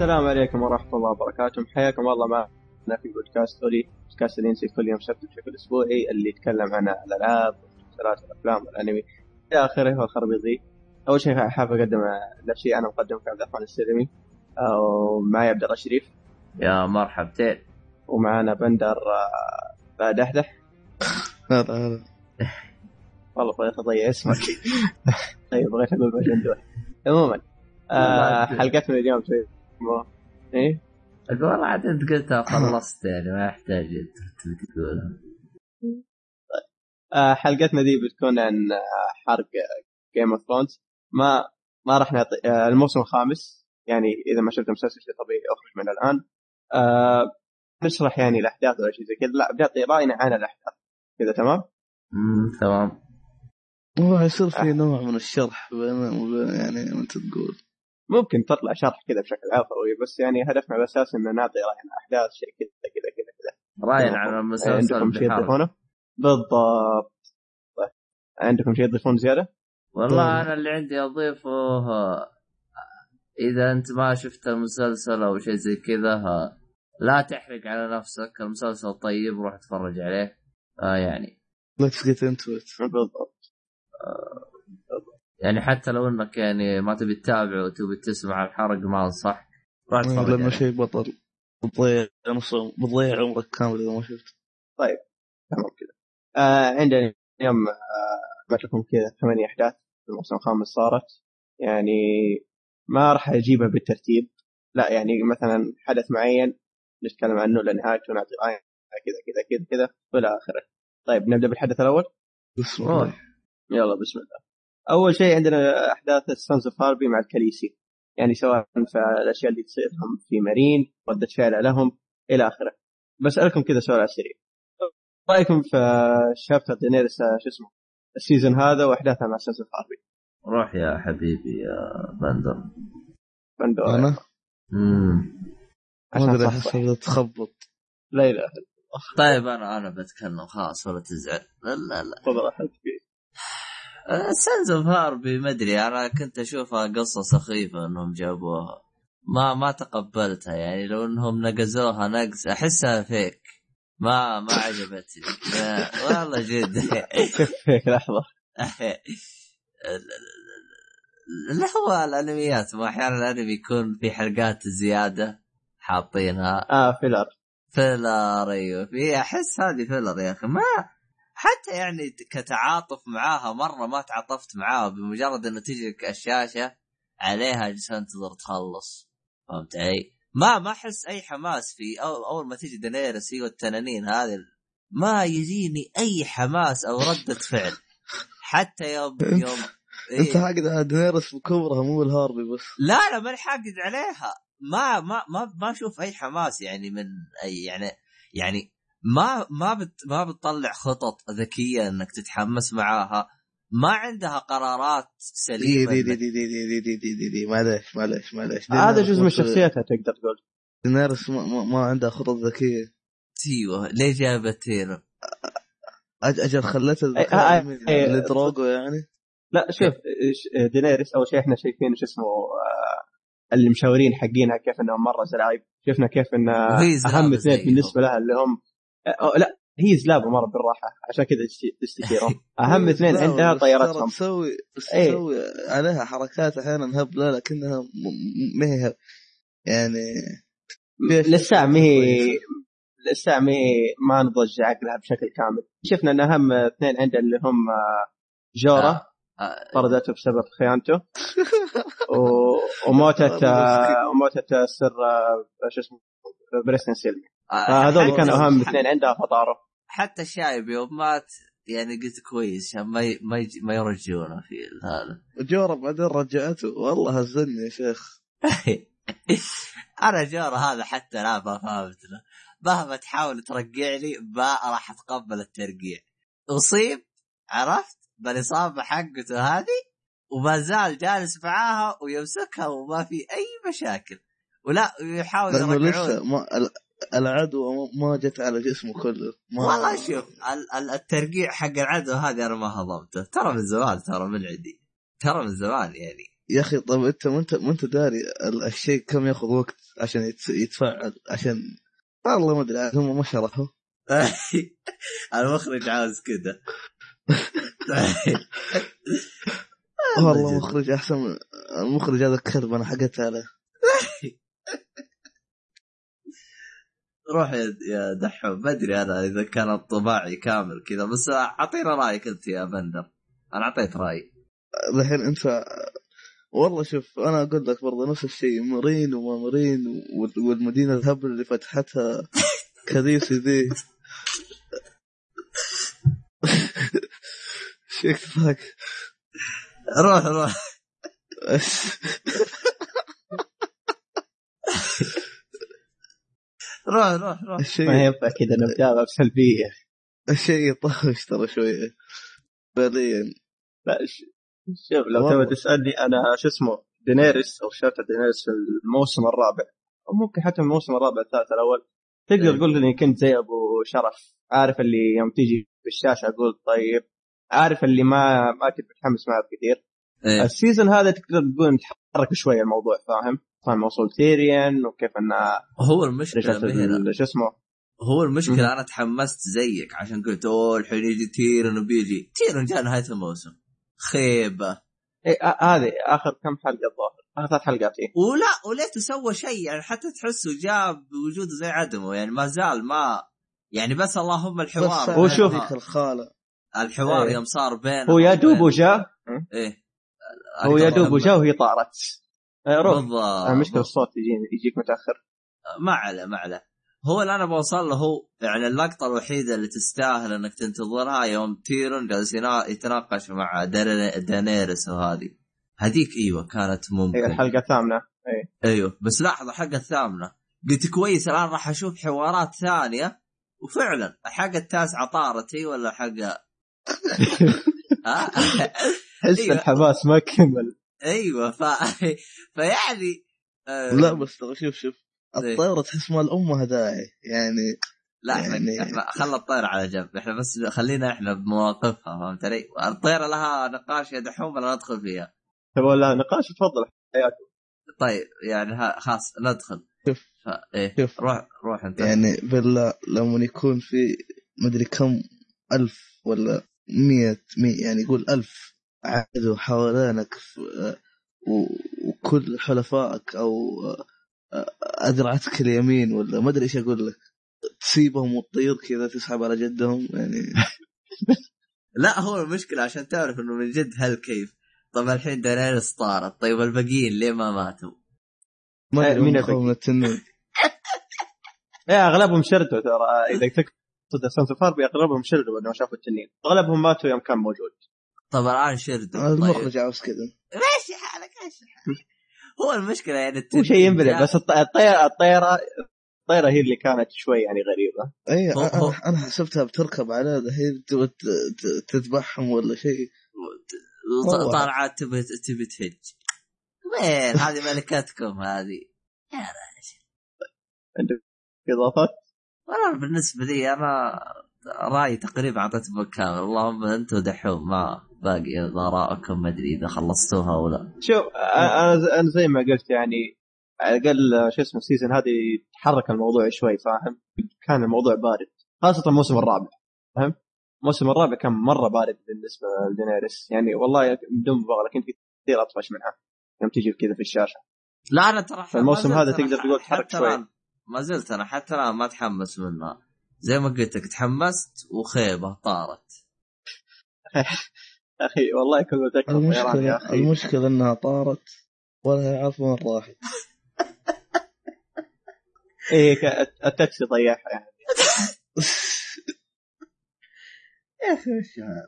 السلام عليكم ورحمة الله وبركاته. حياكم الله معنا في بودكاست أولي بودكاست اللي ينزل كل يوم سبت بشكل أسبوعي اللي يتكلم عن الألعاب والمسلسلات والأفلام والأنمي. إلى آخره والخربيطي أول شيء حابب أقدم نفسي أنا مقدمك عبد الرحمن السلمي ومعي عبد الله الشريف. يا مرحبتين. ومعنا بندر آه، دحدح هذا هذا. والله بغيت أضيع اسمك. طيب بغيت أقول بجندول عموما آه حلقتنا اليوم ما إيه؟ والله عاد أنت قلتها خلصت يعني ما يحتاج تقولها آه حلقتنا دي بتكون عن آه، حرق Game of Thrones ما ما راح نعطي آه الموسم الخامس. يعني إذا ما شفت المسلسل شيء طبيعي أخرج من الآن. نشرح يعني الأحداث ولا شيء زي كذا. لا بنعطي رأينا عن الأحداث. كذا تمام؟ امم تمام. هو يصير في نوع من الشرح بين وبين يعني انت تقول. ممكن تطلع شرح كذا بشكل عفوي بس يعني هدفنا الاساسي ان نعطي راينا أحداث شيء كذا كذا كذا كذا. راينا عن المسلسل عندكم شيء. تضيفونه؟ بالضبط. طيب عندكم شيء تضيفون زيادة؟ والله أنا اللي عندي أضيفه إذا أنت ما شفت المسلسل أو شيء زي كذا لا تحرق على نفسك المسلسل طيب روح اتفرج عليه. آه يعني. ليتس جيت انتو ات بالضبط. يعني حتى لو انك يعني ما تبي تتابع وتبي تسمع الحرق ما انصح. أتفرج لأنه عليه. شيء بطل بتضيع نص بتضيع عمرك كامل إذا ما شفت تمام كذا آه عندنا اليوم آه لكم كذا ثمانية أحداث في الموسم الخامس صارت. يعني ما راح أجيبها بالترتيب. لا يعني مثلا حدث معين نتكلم عنه لنهايته ونعطي راينا كذا كذا كذا كذا والى آخره. طيب نبدأ بالحدث الأول؟ بسم الله. روح يلا بسم الله. أول شيء عندنا أحداث ال Sons of the Harpy مع ال Khaleesi يعني سواء في الأشياء اللي تصير لهم في مارين ردة فعل لهم إلى آخره. بسالكم كذا سؤال على السريع. رأيكم في chapter دينيريس شو اسمه؟ ال season هذا واحداثها مع Sons of the Harpy روح يا حبيبي يا بندر. بندو أنا؟ مم. ما عشان ادري أحس تخبط. لا إله إلا طيب أنا أنا بتكلم خلاص ولا تزعل. لا لا لا. الله راحت سانز اوف هاربي ما أدري أنا كنت أشوفها قصة سخيفة إنهم جابوها. ما ما تقبلتها يعني لو إنهم نقزوها نقز أحسها فيك ما ما عجبتني. لا، والله جد. لحظة. لا هو الأنميات ما أحيانا الأنمي يكون في حلقات زيادة حاطينها. آه filler filler أيوه. في أحس هذه filler يا أخي. ما حتى يعني كتعاطف معاها مرة ما تعاطفت معاها بمجرد إنه تجي لك الشاشة عليها جالس انتظر تخلص فهمت علي؟ ما ما أحس أي حماس في أو أول ما تجي دينيرس هي والتنانين هذه ما يجيني أي حماس أو ردة فعل حتى يوم يوم أنت إيه. حاقد على دينيرس بكبرها مو بالهاربي بس لا لا ماني حاقد عليها ما ما ما ما أشوف أي حماس يعني من أي يعني يعني ما ما بت ما بتطلع خطط ذكية إنك تتحمس معاها. ما عندها قرارات سليمة دي دي دي دي دي دي دي دي دي معليش معليش معليش. هذا دينيرس جزء من شخصيتها تقدر تقول. دينيرس ما, ما, ما عندها خطط ذكية. أيوه ليه جابت؟ أج- أجل خلته أي- أي- أي- لدروجو يعني؟ لا شوف دينيريس أول شيء إحنا شايفين شو اسمه آه، المشاورين حقينها كيف إنهم مرة زلايب شفنا كيف إن أهم اثنين. بالنسبة لها اللي هم لا هي زلابة مرة بالراحة عشان كذا تشت- تستثيرهم أهم اثنين لا، عندها طيارتهم. تسوي إيه. تسوي عليها حركات أحيانا هبله لكنها ما هي هب- يعني لسه ما هي. لسه ما هي ما نضج عقلها بشكل كامل. شفنا إن أهم اثنين عندها اللي هم آه، جورا آه، طردته بسبب خيانته. و... وموتة آه، وموتة السر آه، شو اسمه بريستن سيلمي. آه، فهذول حتى- كانوا أهم اثنين عندها فطاروا حتى الشايب يوم مات يعني قلت كويس عشان ما ي... ما. ما يرجعونه في هذا. جورا بعدين رجعته. والله هزني يا شيخ. أنا جورا هذا حتى لا ما فهمت. له مهما تحاول ترقع لي ما راح أتقبل الترقيع. أصيب عرفت؟ بالإصابة حقته هذه وما زال جالس معاها ويمسكها وما في أي مشاكل. ولا يحاول لأنه يرجعون. لسه ما العدوى ما- جت على جسمه كله. ما والله شوف ال- ال- الترقيع حق العدو هذه أنا ما هضمته. ترى من زمان ترى من عندي. ترى من زمان يعني. يا أخي طب أنت ما أنت ما أنت داري ال- الشيء كم ياخذ وقت عشان يتفعل عشان والله ما أدري هم ما شرحوا. المخرج عاوز كذا والله مخرج أحسن المخرج هذا كلب أنا حقت عليه. روح يا دحوم ما أدري أنا إذا كان الطباعي كامل كذا. بس أعطينا رأيك أنت يا بندر. أنا أعطيت رأيي. الحين أنت والله شوف أنا أقول لك برضه نفس الشيء. مارين وما مارين وال- والمدينة الهبل اللي فتحتها. كريسي ذي شيك ذاك روح. روح روح روح روح ما الشيء ينفع كذا نبدأ بسلبيه الشيء يطفش ترى شوية فعليا لا شوف لو. تبغى تسألني أنا شو اسمه دينيريس أو شفت دينيريس في الموسم الرابع أو ممكن حتى من الموسم الرابع الثالث الأول تقدر إيه. تقول إني كنت زي أبو شرف عارف اللي يوم تيجي في الشاشة أقول طيب عارف اللي ما ما كنت متحمس معه كثير إيه. ال season هذا تقدر تقول متحرك شوية الموضوع فاهم؟ كان موصول تيريان وكيف إنه هو المشكلة شو اسمه هو المشكلة مم. أنا تحمست زيك عشان قلت أوه الحين يجي تيرن وبيجي تيرن جاء نهاية الموسم خيبة إيه آه، هذه آخر كم حلقة الظاهر آخر ثلاث حلقات إيه. ولا وليته سوى شيء يعني حتى تحسه جاب وجوده زي عدمه يعني ما زال ما يعني بس اللهم الحوار بس هو شوف. الخالة الحوار إيه. يوم صار بين هو يا دوب وجاء إيه هو يا دوب وجاء وهي طارت. آه، بالضبط. المشكلة الصوت يجيني يجيك متأخر. ما عليه ما عليه. هو اللي أنا بوصل له هو يعني اللقطة الوحيدة اللي تستاهل إنك تنتظرها يوم تيرون جالس ينا- يتناقش مع دانيرس وهذه. هذيك إيوه كانت ممكن. الحلقة الثامنة. إيوه بس لاحظ الحلقة الثامنة. قلت كويس الآن راح أشوف حوارات ثانية. وفعلا الحلقة التاسعة طارت هي ولا الحلقة ها؟ حس أيوة. الحماس ما كمل أيوه ف... فيعني آه، لا بس ترى شوف شوف إيه. الطيرة تحس ما الأمها داعي يعني لا إحنا يعني- إحنا خلى الطير على جنب إحنا بس خلينا إحنا بمواقفها فهمت علي؟ الطيره لها نقاش يا دحوم ولا ندخل فيها؟ تبغى لها نقاش تفضل حياته طيب يعني ها خلاص ندخل شوف. ف... إيه شوف. روح روح أنت يعني بالله لما يكون في مدري كم ألف ولا مية, مية يعني يقول ألف عدو حوالينك وكل حلفائك أو أدرعتك اليمين ولا ما أدري إيش أقول لك. تسيبهم وتطير كذا تسحب على جدهم يعني. لا هو المشكلة عشان تعرف إنه من جد هالكيف. طب الحين دانيرس طارت. طيب الباقيين ليه ما ماتوا؟ ما إيه، مين التنين إيه أغلبهم شردوا ترى. إذا تقصد سانس فاربي أغلبهم شردوا انه شافوا التنين. أغلبهم ماتوا يوم كان موجود. طب الان شردوا طيب. المخرج عاوز كذا ماشي حالك ماشي حالك. هو المشكلة يعني هو التنين شيء ينبلع بس الط- الطياره الطياره الطيارة هي اللي كانت شوي يعني غريبة. اي أنا حسبتها بتركب على هي تذبحهم ولا شيء. طالعه تبي تبي تهج. وين؟ هذه ملكتكم هذه. يا رجل عندك إضافات؟ والله بالنسبة لي أنا رأيي تقريبا اعطيته بالكامل اللهم أنتم دحوم ما باقي ارائكم ما أدري إذا خلصتوها ولا شوف أنا أنا زي ما قلت يعني على الأقل شو اسمه السيزون هذه تحرك الموضوع شوي فاهم؟ كان الموضوع بارد خاصة الموسم الرابع فاهم؟ الموسم الرابع كان مرة بارد بالنسبة لدينيريس. يعني والله بدون مبالغة كنت كثير أطفش منها يوم تجي كذا في الشاشة. لا أنا ترى زلت هذا أنا تقدر تقول تحرك شوي. الآن- ما زلت أنا حتى الآن ما أتحمس منها. زي ما قلت لك تحمست وخيبة طارت. أخي والله كنت متذكر طيران يا المشكلة أخي. المشكلة إنها طارت ولا يعرف وين راحت. إيه التاكسي ضيعها يعني. يا أخي وش هذا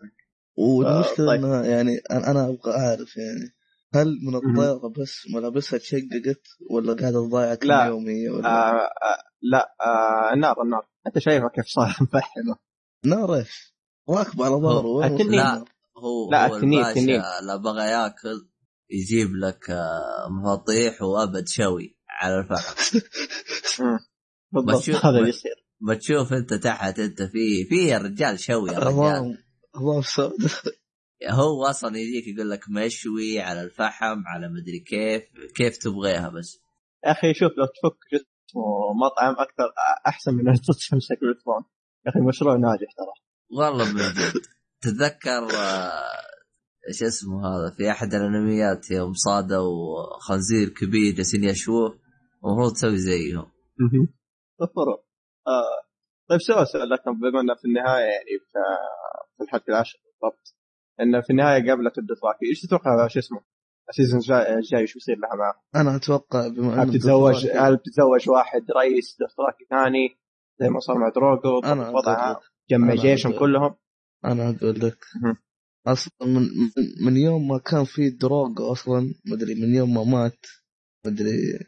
والمشكلة طيب. إنها يعني أنا أبغى أعرف يعني هل من الطيارة بس ملابسها تشققت ولا قاعدة تضايع كم لا. يوم هي ولا؟ آه آه لا آه النار النار. أنت شايفها كيف صار؟ مفحمه نار إيش؟ راكبة على ظهره هو لا، هو التنين- الباشا التنين. لا بغى ياكل يجيب لك آه، مفاطيح وأبد شوي على الفحم. بالضبط بشوف- هذا اللي يصير. بتشوف انت تحت انت في في رجال شوي يا رجال. هو أصلا يجيك يقول لك مشوي على الفحم على مدري كيف كيف تبغيها بس. يا أخي شوف لو تفك شو اسمه مطعم أكثر أحسن من ان تمسك بالفون يا أخي مشروع ناجح ترى. والله من جد. تتذكر آه، إيش اسمه هذا في أحد الأنميات يوم صادوا خنزير كبير جالسين يشووه المفروض تسوي زيهم المفروض آه. طيب سؤال سؤال لكم بما إنه في النهاية يعني في, في الحلقة العاشرة بالضبط إنه في النهاية قابلت الدوثراكي إيش تتوقع شو اسمه؟ ال season الجاي الجاي شو يصير لها معه؟ أنا أتوقع بما هل انه بتتزوج هل بتتزوج واحد رئيس دوثراكي ثاني زي ما صار مع دروجو أنا وضعها جمع جيشهم كلهم؟ أنا أقول لك. أصلا من من- يوم ما كان في دروجو أصلا مدري من يوم ما مات مدري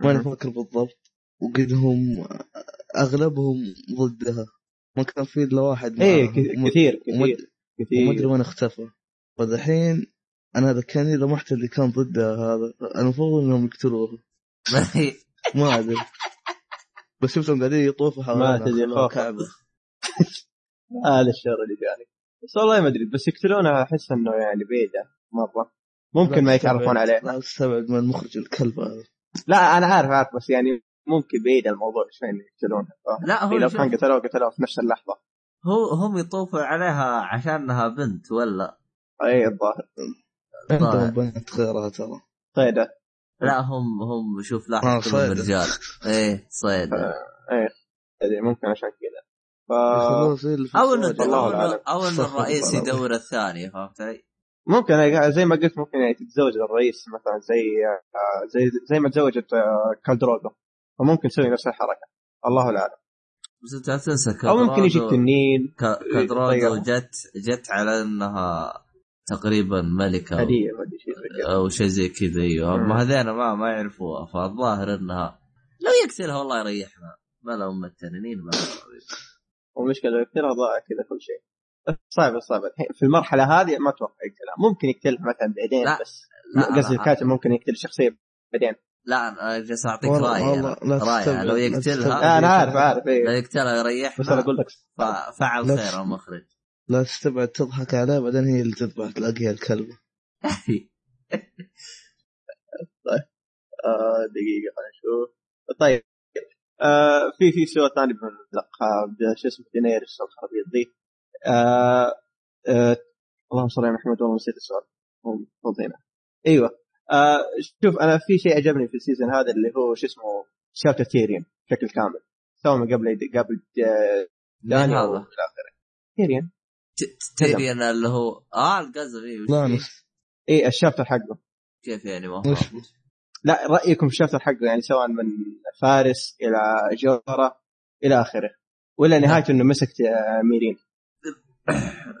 مهم. فاكر بالضبط. وقدهم أغلبهم ضدها. ما كان في إلا واحد إيه كثير كثير كثير. وما أدري وين اختفى. فدحين أنا إذا كان لمحت اللي كان ضدها هذا المفروض إنهم يقتلوه. ما أدري. بس شفتهم قاعدين يطوفوا حوالينا. تدري خلوها خوف. كعبة. هذا الشر اللي جاني بس والله ما أدري بس يقتلونها أحس إنه يعني بعيدة مرة. ممكن ما يتعرفون عليه. لا تستبعد من المخرج الكلب هذا. لا أنا عارف عارف بس يعني ممكن بعيد الموضوع شوي إنه يقتلونها فاهم؟ لا هو لو كان قتلوه قتلوه في نفس اللحظة. هو هم يطوفوا عليها عشانها بنت ولا؟ أي الظاهر. عندهم. بنات غيرها ترى. صيدة. لا هم هم شوف آه، لاحظ كلهم صيد. رجال. إيه صيد أدري ممكن عشان كذا. ف يخلوه زي اللي في أو إنه السعودية. والله أو إنه أعلم. أو إنه استغفر الرئيس. يدور الثاني فهمت علي؟ ممكن يعني زي ما قلت ممكن يعني تتزوج الرئيس مثلا زي آه، زي زي ما تزوجت آه، كالدروغو فممكن تسوي نفس الحركة الله اعلم بس انت لا تنسى أو ممكن يجيك كادرادو- تنين ك- كادرادو يطيرها. جت جت على إنها تقريبا ملكة أو- هدية ما ادري شيء زي كذا. أو شيء زي كذا أيوه مم. ما هذين ما ما يعرفوها فالظاهر إنها لو يقتلها والله يريحنا ما له ام التنانين ما له والمشكلة لو يقتلها ضاع كذا كل شيء. صعب صعب. الحين في المرحلة هذه ما أتوقع يقتلها ممكن يقتلها مثلا بعدين لا. بس. لا، قصدي لا. الكاتب ممكن يقتل الشخصية بعدين. لا أنا جالس اعطيك رأي. لا رأي تستبعد- لو لا يقتلها أنا عارف عارف لو إيه يقتلها يريحنا بس أنا أقول لك. ففعل لا خير المخرج لا تستبعد تضحك عليه بعدين هي اللي تذبح تلاقيها الكلبه آه دقيقة خلينا نشوف. طيب. آه في في سؤال ثاني بنلقى شو اسمه دينيرس الخرابيط ذي آه آه اللهم صل على محمد والله نسيت السؤال. هنا أيوه. آه شوف أنا في شيء عجبني في ال season هذا اللي هو شو اسمه شاوت تيريون بشكل كامل. سوى من قبل قبل آه، داني هذا؟ والى آخره. تيريون. ت- تيريون اللي هو آه إيه، فيه؟ نس اي ال chapter حقه. كيف يعني ما؟ لا رأيكم في الشابتر حقه يعني سواء من فارس إلى جوره إلى آخره ولا نهايته إنه مسك آه، ميرين؟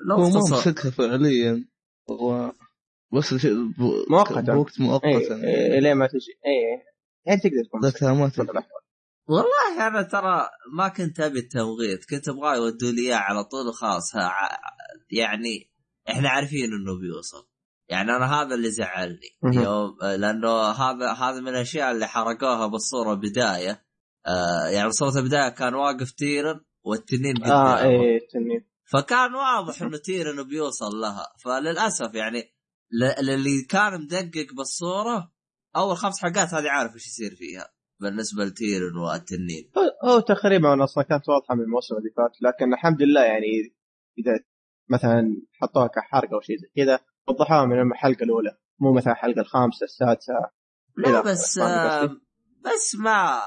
لو هو ما مسكها فعليا. هو بس شيء ب- مؤقتاً. بوقت اي مؤقتا. إيه ليه ما تجي. اي يعني تقدر تكون والله أنا ترى ما كنت أبي التمغيط كنت أبغاه يودوا لي إياه على طول وخلاص. يعني إحنا عارفين إنه بيوصل. يعني أنا هذا اللي زعلني. يوم لأنه هذا هذا من الأشياء اللي حرقوها بالصورة بداية. آه يعني صورة البداية كان واقف تيرن والتنين قدامه. آه إيه تنين فكان واضح إنه تيرن بيوصل لها. فللأسف يعني للي كان مدقق بالصورة أول خمس حلقات هذه عارف إيش يصير فيها بالنسبة لتيرن والتنين. هو- تقريبا أصلا كانت واضحة من الموسم اللي فات لكن الحمد لله يعني إذا مثلا حطوها كحرقه أو شيء زي كذا وضحوها من الحلقة الأولى. مو مثلا الحلقة الخامسة السادسة. لا. بس آه؟ بس ما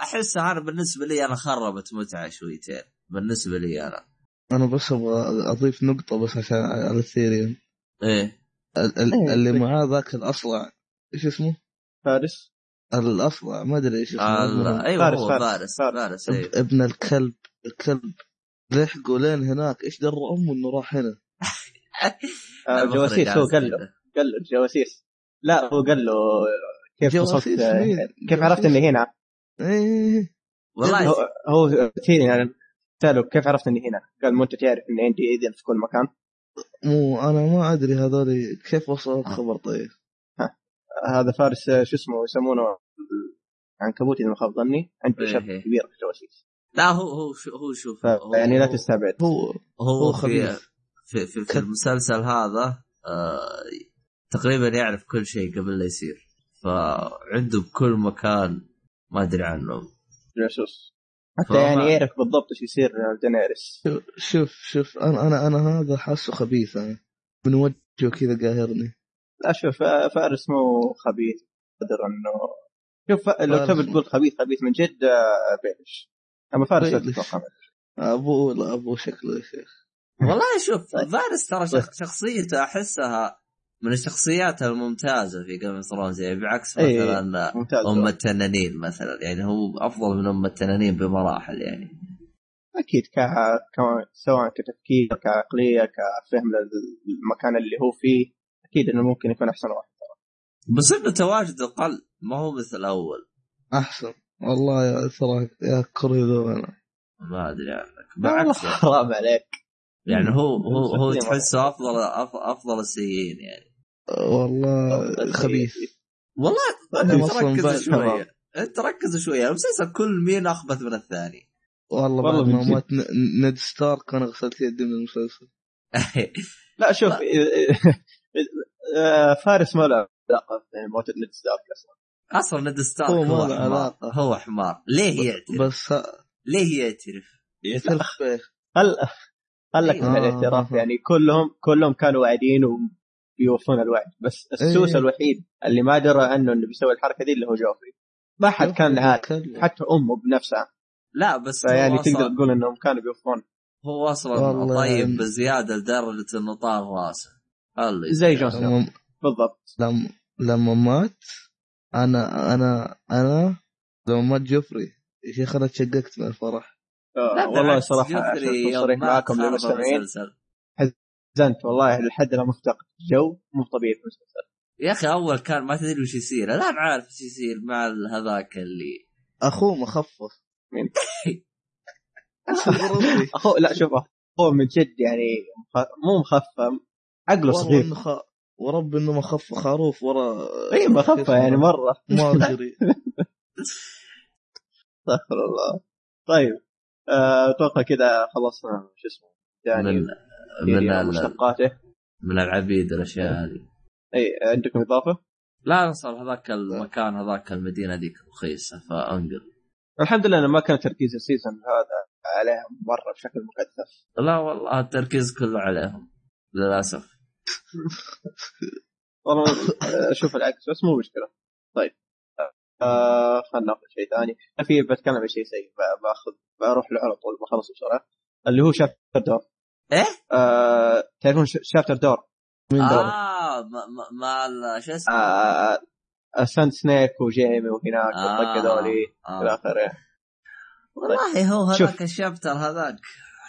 احسها أنا بالنسبة لي أنا خربت متعة شويتين. بالنسبة لي أنا. أنا بس أبغى أضيف نقطة بس عشان على الثيريوم. إيه. ال- ال- إيه، اللي طيب. معاه ذاك الأصلع. إيش اسمه؟ فارس. الأصلع. ما أدري إيش اسمه. ال- المهم. أيوه فارس- هو فارس- فارس فارس. فارس. إب- ابن الكلب. الكلب لحقوا لين هناك. إيش درى أمه إنه راح هنا؟ جواسيس هو قال له. قال له جواسيس لا هو قال له كيف وصلت آه،؟ كيف عرفت إني هنا؟ والله هو هو تيري يعني سأله كيف عرفت إني هنا؟ قال مو أنت تعرف إني عندي إيدين في كل مكان مو أنا ما أدري هذول كيف وصلت خبر طيب هذا فارس آه، شو اسمه يسمونه عنكبوت اذا ما خاب ظني عنده إيه. شبكه كبيره في الجواسيس لا هو هو شو هو شوف يعني لا تستبعد هو هو هو خبيث في, في, في المسلسل هذا آه تقريبا يعرف كل شيء قبل لا يصير. فعنده بكل مكان ما أدري عنه. جاسوس. حتى فما- يعني يعرف بالضبط إيش يصير دينيريس. شوف شوف أنا أنا أنا هذا حاسه خبيث أنا من وجهه كذا قاهرني. لا شوف فارس مو خبيث قدر انه شوف لو تبي تقول خبيث خبيث من جد آه، بيلش أما فاريس. تتوقع أبوه لا أبوه شكله يا شيخ. والله شوف طيب. فارس ترى شخ- شخصيته أحسها من الشخصيات الممتازة في Game of Thrones يعني بعكس إيه. مثلا أم التنانين مثلا يعني هو أفضل من أم التنانين بمراحل يعني. أكيد ك... ك... سواء كتفكير كعقلية كفهم للمكان اللي هو فيه أكيد إنه ممكن يكون أحسن واحد. بس إنه تواجده قل ما هو مثل الأول. أحسن. والله يا ترى يا كوريدو أنا ما أدري عنك. بالعكس حرام عليك. يعني هو هو هو تحسه أفضل أفضل السيئين يعني. والله خبيث. والله انت ركز شوية. انت ركز شوية. المسلسل كل مين أخبث من الثاني؟ والله والله بعد ما. مات ن- نيد ستارك أنا غسلت يدي من المسلسل. لا شوف آه، فارس ما له علاقة بموت نيد ستارك أصلا. أصلا نيد ستارك هو هو, ما له حمار. علاقة. هو حمار. ليه يعترف؟ بس ليه يعترف؟ يعترف هل هل لك من آه. الاعتراف يعني كلهم كلهم كانوا واعدين وبيوفون الوعد. بس السوس إيه. الوحيد اللي ما درى أنه إنه بيسوي الحركة دي اللي هو جوفري. ما حد كان عارف. حتى أمه بنفسها. لا بس فيعني هو تقدر تقول إنهم كانوا بيوفون. هو أصلا طيب يعني- بزيادة لدرجة إنه طار راسه. زي. جون لما بالضبط. لما لما مات أنا أنا أنا لما مات جوفري. يا شيخ أنا تشققت من الفرح. والله صراحة صريح معاكم للمستمعين. حزنت والله لحد أنا مفتقد. جو مو طبيعي في المسلسل. يا أخي أول كان ما تدري وش يصير. الآن عارف وش يصير مع هذاك اللي أخوه مخفف؟ ربي. أخوه لا شوف هو من جد يعني مخ- مو مخفى عقله صغير. إنه خ... ورب إنه مخف خروف ورا اي مخفى يعني مرة. ما أدري. استغفر الله. طيب. أتوقع كذا خلصنا شو اسمه من يعني من ال- مشتقاته. من العبيد الأشياء هذه. إي عندكم إضافة؟ لا نصل هذاك المكان هذاك المدينة ذيك رخيصة فأنقل. الحمد لله إنه ما كان تركيز السيزون هذا عليها مرة بشكل مكثف لا والله التركيز كله عليهم للأسف. والله آه، أشوف العكس بس مو مشكلة. طيب. آه خلينا ناخذ شيء ثاني في بتكلم عن شيء سيء باخذ بروح له على طول بخلص بسرعة اللي هو شابتر دور إيه؟ آه تعرفون شابتر دور مين دور؟ آه ما, ما, ما ال- شو اسمه؟ آه آه ساند سنيك وجيمي وهناك آه، والطقة ذولي إلى. آخره والله هو شوف. هذاك الشابتر هذاك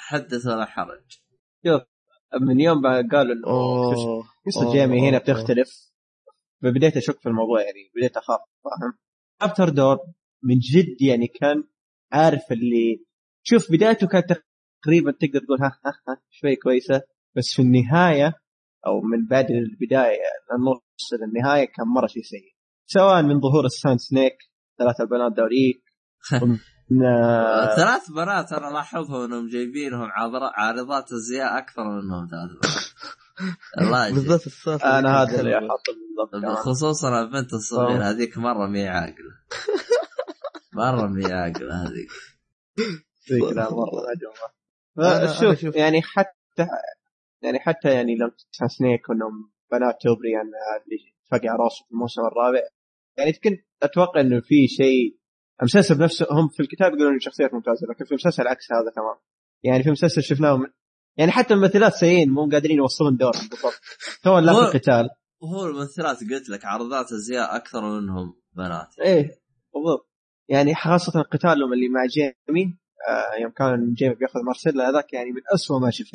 حدث ولا حرج من يوم قالوا إنه قصة جيمي هنا. بتختلف فبديت أشك في الموضوع يعني بديت أخاف فاهم شابتر دور من جد يعني كان عارف اللي شوف بدايته كانت تقريبا تقدر تقول ها ها ها شوي كويسة بس في النهاية أو من بعد البداية النص للنهايه كان مرة شيء سيء. سواء من ظهور السان سنيك ثلاث البنات ومن آه، ثلاث بنات أنا لاحظهم إنهم جايبينهم عارضات أزياء أكثر منهم ثلاث بنات. الله. بالذات السالفه أنا هذا اللي الكلمة. حاط بالضبط كمان. خصوصا البنت الصغيره. هذيك مرة مي عاقلة مرة مي عاقلة هذيك مرة أنا- أنا شوف شوف- يعني حتى يعني حتى يعني لو تسمع سنيك إنهم بنات توبريان اللي فقع راسه في الموسم الرابع يعني كنت أتوقع إنه في شيء المسلسل بنفسه هم في الكتاب يقولون شخصيات ممتازة لكن في المسلسل عكس هذا تمام يعني في المسلسل شفناهم يعني حتى الممثلات سيئين مو قادرين يوصلون دور بالضبط. سواء لا في القتال. وهو الممثلات قلت لك عارضات أزياء أكثر منهم بنات. إيه بالضبط. يعني خاصة قتالهم اللي مع جيمي آه يوم كان جيمي بياخذ مارسيلا هذاك يعني من أسوأ ما شفت.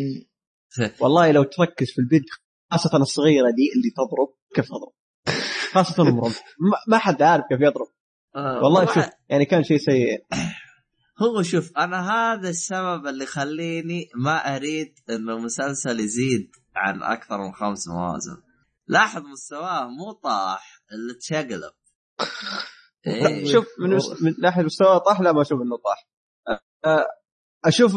والله لو تركز في البنت خاصة الصغيرة دي اللي تضرب كيف تضرب؟ خاصة المرض ما, ما حد عارف كيف يضرب. آه، والله شوف يعني كان شيء سيء. هو شوف أنا هذا السبب اللي يخليني ما أريد إنه مسلسل يزيد عن أكثر من خمس مواسم لاحظ مستواه مو طاح اللي تشقلب. إيه. شوف من, من ناحية مستوى طاح لا ما أشوف إنه طاح. أشوف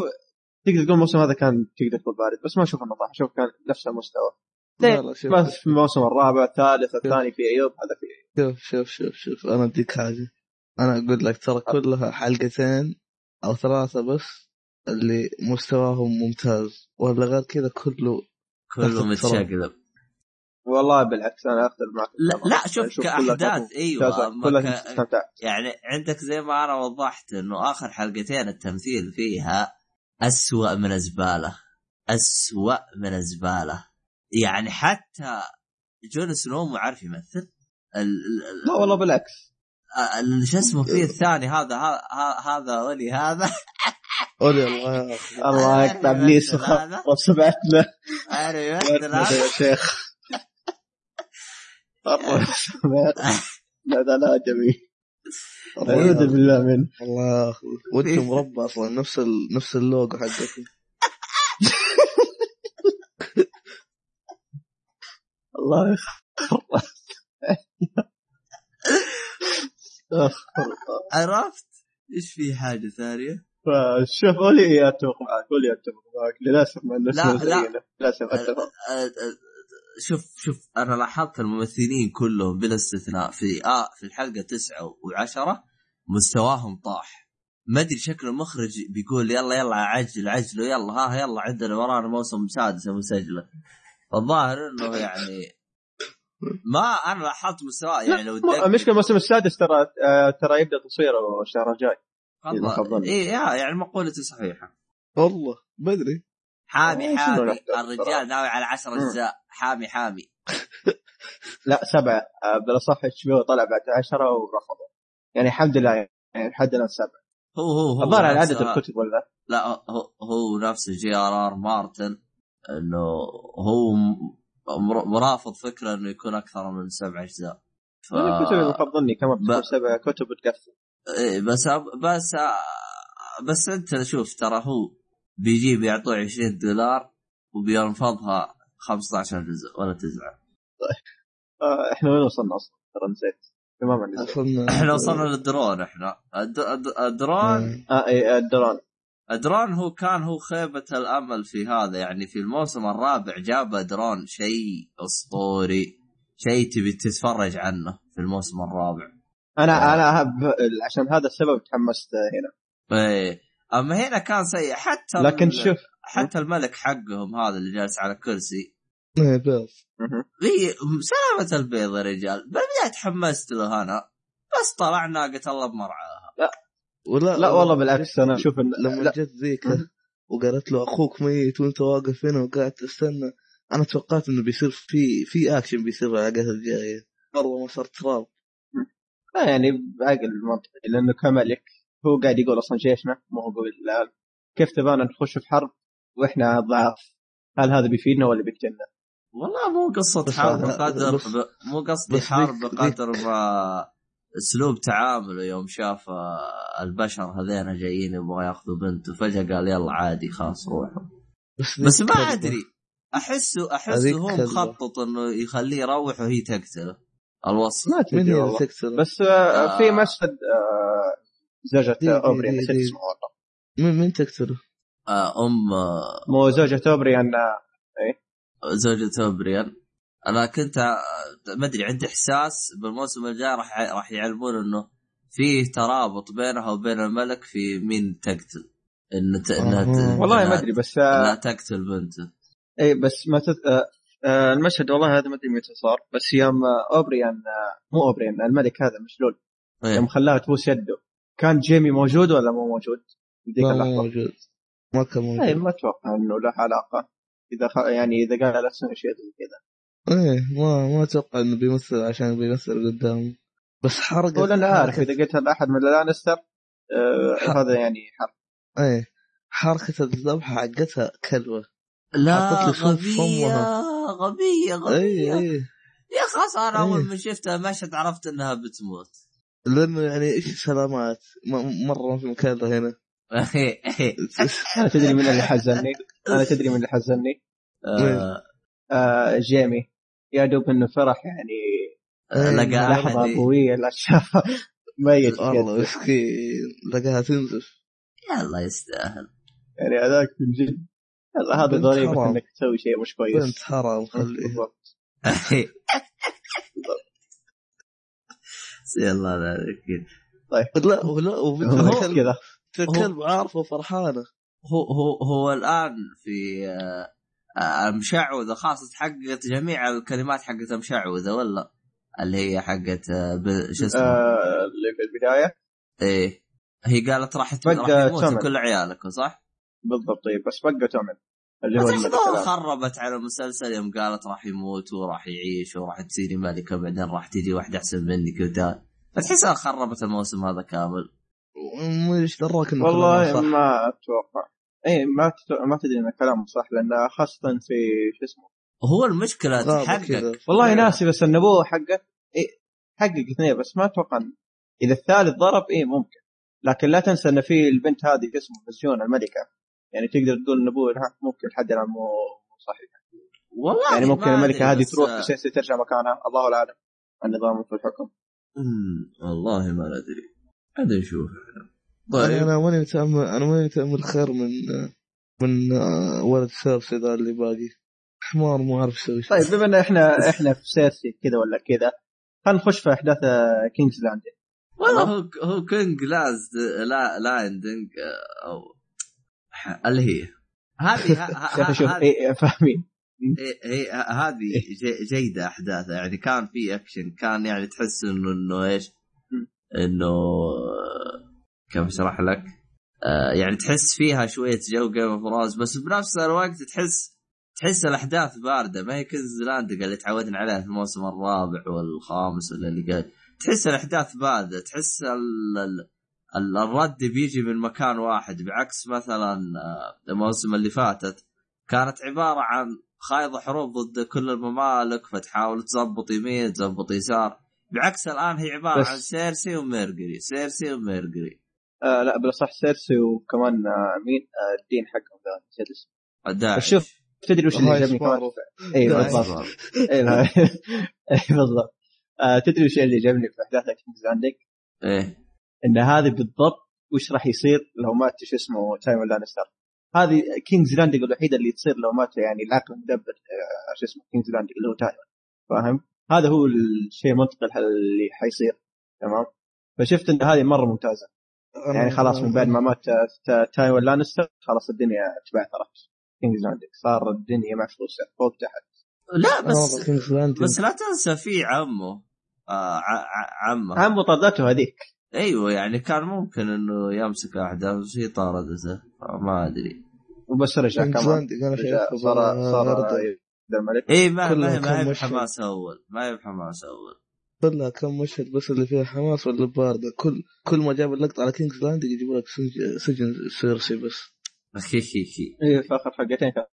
تقدر تقول الموسم هذا كان تقدر تقول بارد بس ما أشوف إنه طاح أشوف كان نفس المستوى. شوف بس في الموسم الرابع الثالث الثاني في أيوب هذا في أيوب. شوف شوف شوف شوف أنا أديك حاجة. أنا أقول لك ترى كلها حلقتين أو ثلاثة بس اللي مستواهم ممتاز ولا غير كذا كله كله. متشقلب والله بالعكس أنا اختلف معك لا لا شوف كأحداث أيوه كلها ك- يعني عندك زي ما أنا وضحت إنه آخر حلقتين التمثيل فيها أسوأ من الزباله أسوأ من الزباله يعني حتى جون سنو مو عارف يمثل. ال- ال- لا والله بالعكس. ال- شو اسمه فيه الثاني هذا هذا ولي هذا. اولي الله الله يقطع ابليس هذا. وسمعتنا هذا يا شيخ. لا لا لا جميل. أعوذ بالله منه. الله وجهه مربع أصلا نفس. نفس اللوجو حقته الله يخرب. عرفت؟ إيش في حاجة ثانية؟ فشوف اولي اتفق معك اولي اتفق معك للاسف مع انه لا،. للاسف اتفق أه، أه، شوف شوف أنا لاحظت الممثلين كلهم بلا استثناء في آه في الحلقة تسعة وعشرة مستواهم طاح. ما أدري شكل المخرج بيقول يلا يلا عجل عجلوا يلا ها يلا عندنا ورانا موسم سادس مسجلة. الظاهر إنه يعني ما أنا لاحظت مستواه يعني لو المشكلة الموسم السادس ترى آه، ترى يبدأ تصويره الشهر الجاي. ما. اي يا يعني مقولتي صحيحة. والله بدري حامي آه، حامي. الرجال ناوي على عشر مم. أجزاء. حامي حامي. لا سبعة. آه، بالأصح HBO طلع بعد عشرة ورفضوا يعني الحمد لله يعني لحد الآن سبعة. هو هو هو الظاهر على نفسه- عدد الكتب ولا؟ لا هو هو نفس جي آر آر مارتن إنه هو رافض فكره انه يكون أكثر من سبع اجزاء. ف... الكتب اللي خاب ظني كمان ب- سبع كتب تقفل إيه، بس بس بس أنت شوف ترى هو بيجي بيعطوه 20 دولار وبينفضها 15 جزء ولا تزعل آه، إحنا وين وصلنا أصلا؟ ترى نسيت. تماما إحنا وصلنا للدورن إحنا. الد- الد- الدورن؟ آه اي الدورن. درون هو كان هو خيبة الأمل في هذا يعني في الموسم الرابع جاب درون شيء أسطوري شيء تبي تتفرج عنه في الموسم الرابع. أنا أنا هب- عشان هذا السبب تحمست هنا. إيه أما هنا كان سيء حتى لكن ال- شوف حتى الملك حقهم هذا اللي جالس على كرسي. إيه، بيض. في سلامة البيض يا رجال بالبداية تحمست له أنا. بس طلع ناقة الله بمرعاها ولا لا والله بالعكس أنا أشوف ان لما لا جت ذيك وقالت له أخوك ميت وأنت واقف هنا وقاعد تستنى أنا توقعت إنه بيصير في في اكشن بيصير الحلقات الجايه مرة ما صار تراب لا يعني بعقل منطقي لأنه كملك هو قاعد يقول أصلا جيشنا ما هو قوي الان كيف تبانا نخش في حرب وإحنا ضعاف هل هذا بيفيدنا ولا بيقتلنا؟ والله مو قصة حرب بقدر. مو قصدي حرب بقدر ما اسلوب تعامله يوم شاف آه، البشر هذين جايين يبغوا ياخذوا بنته فجأة قال يلا عادي خلاص روحوا بس, بس ما كذبة. أدري. احسه احسه هو. مخطط إنه يخليه يروح وهي تقتله. الوصف ما من تدري هي اللي والله. تكسر بس آه في مشهد آه زوجة اوبري دي- نسيت دي. اسمه والله. من من تكسره آه أم آه، مو زوجة اوبري ان زوجة اوبريان أنا كنت آه، ما أدري عندي إحساس بالموسم الجاي راح راح يعلمون إنه في ترابط بينها وبين الملك في مين تقتل. إنه ت... إنها ت... أها. والله ما أدري بس إنها آه تقتل بنته اي بس ما تت... آه المشهد والله هذا ما أدري متى صار بس يوم أوبريان مو أوبريان الملك هذا مشلول. إيه. يوم خلاها تبوس يده. كان جيمي موجود ولا مو موجود؟ ذيك لا مو اللحظة. موجود. ما كان اي موجود ما أتوقع إنه له علاقة. إذا خ... يعني إذا قال سنة شيء زي كذا. إيه ما ما أتوقع إنه بيمثل عشان بيمثل قدامه بس حرق ولا أنا عارف إذا قلت لاحد من لانستر آه هذا يعني حرب إيه حركة الذبحة حقتها كلبة لا غبية. غبية غبية. اي يا خلاص أنا أول إيه. ما شفتها مشهد عرفت إنها بتموت. لأنه يعني إيش سلامات م- مرة ما في مكان هنا. أنا تدري من اللي حزني؟ أنا تدري من اللي حزني؟ آه، آه جيمي. يا دوب إنه فرح يعني إيه، لقى لحظة أحد ابويه لا شافها ميت والله. مسكين. لقاها تنزف يلا يستاهل. يعني هذاك من جد. هذا ضريبة. إنك تسوي شيء مش كويس. بنت حرام خليه. يلا لا أكيد لا ولا وبنت كذا. بنت الكلب عارفه وفرحانه هو هو هو الآن في آه، آه، مشعوذه خلاص تحققت جميع الكلمات حقت مشعوذه ولا اللي هي حقت آه، شو اسمه؟ آه، اللي في البداية؟ إيه. هي قالت راح ت- بقى راح يموت ثمن. كل عيالك صح؟ بالضبط طيب بس بقى تؤمن اللي هو. خربت على المسلسل؟ يوم قالت راح يموت وراح يعيش وراح تصيري ملكة بعدين راح تجي واحدة أحسن منك ودا فتحسها خربت الموسم هذا كامل؟ إيش دراك إنه والله ما أتوقع. اي ما تت... ما تدري إن كلامه صح لأن خاصة في شو اسمه؟ هو المشكلة تحقق كذا. والله ناسي بس النبوة حقه إيه حقق اثنين بس ما أتوقع إذا الثالث ضرب إيه ممكن. لكن لا تنسى إن في البنت هذه اسمه مسجون الملكة. يعني تقدر تقول النبوة لها ممكن لحد الان مو صحيح. والله يعني ممكن أدري، هذه بس- تروح بسياسة ترجع مكانها. الله اعلم النظام في الحكم. أمم، والله ما ندري عاد نشوف أنا طيب. أنا ماني متامل أنا ماني متأمل خير من من آه، ولد سيرسي ذا اللي باقي. حمار مو عارف يسوي شيء. طيب بما إن إحنا إحنا في سيرسي كذا ولا كذا خلينا نخش في أحداث King's Landing والله هو هو King's La لا Landing آه، أو اللي هي. هذه شوف هذه- إيه فاهمين. هي هي هذه جي- جيدة أحداثها. يعني كان في اكشن كان يعني تحس انه إنه إيش؟ إنه كيف اشرح لك؟ آه يعني تحس فيها شوية جو Game of بس بنفس الوقت تحس تحس الأحداث باردة. ما هي King's Land اللي تعودنا عليها في الموسم الرابع والخامس ولا اللي قال تحس الأحداث باردة تحس ال... ال... ال- الرد بيجي من مكان واحد. بعكس مثلا آه، الموسم اللي فاتت كانت عبارة عن خايض حروب ضد كل الممالك فتحاول تزبط يمين تزبط يسار. بعكس الآن هي عبارة بس- عن سيرسي وميرجري سيرسي وميرجري. آه لا بالأصح سيرسي وكمان آه مين؟ آه الدين حقهم ذا نسيت اسمه. الداعش. شوف تدري وش اللي عجبني كمان؟ سبارو. اي. بالضبط. اي بالضبط. آه تدري وش اللي عجبني في أحداث King's Landing إيه. إن هذه بالضبط وش راح يصير لو مات شو اسمه تايون لانستر هذه King's Landing الوحيدة اللي تصير لو مات يعني العقل المدبر آه، شو اسمه King's Landing اللي هو تايون فاهم؟ هذا هو الشيء المنطقي اللي حيصير. تمام؟ فشفت إن هذه مرة ممتازة. يعني خلاص من بعد ما مات آه، تا- تايون لانستر خلاص الدنيا تبعثرت King's Landing صار الدنيا مفروسه فوق تحت. لا بس. بس لا تنسى في عمه. آه ع- ع- عمه. عمو طردته هذيك. أيوه يعني كان ممكن إنه يمسك أحداث بس هي طاردته. ما أدري. وبس رجع King's كمان. رجع صار صار الملك اي ما ما هي. بحماس أول. ما هي بحماس أول. كلها كم مشهد بس اللي فيها حماس ولا بارده كل كل ما جاب اللقطة على King's Landing يجيبوا لك سجن, سيرسي بس. خي خي خي اي في آخر حلقتين كانت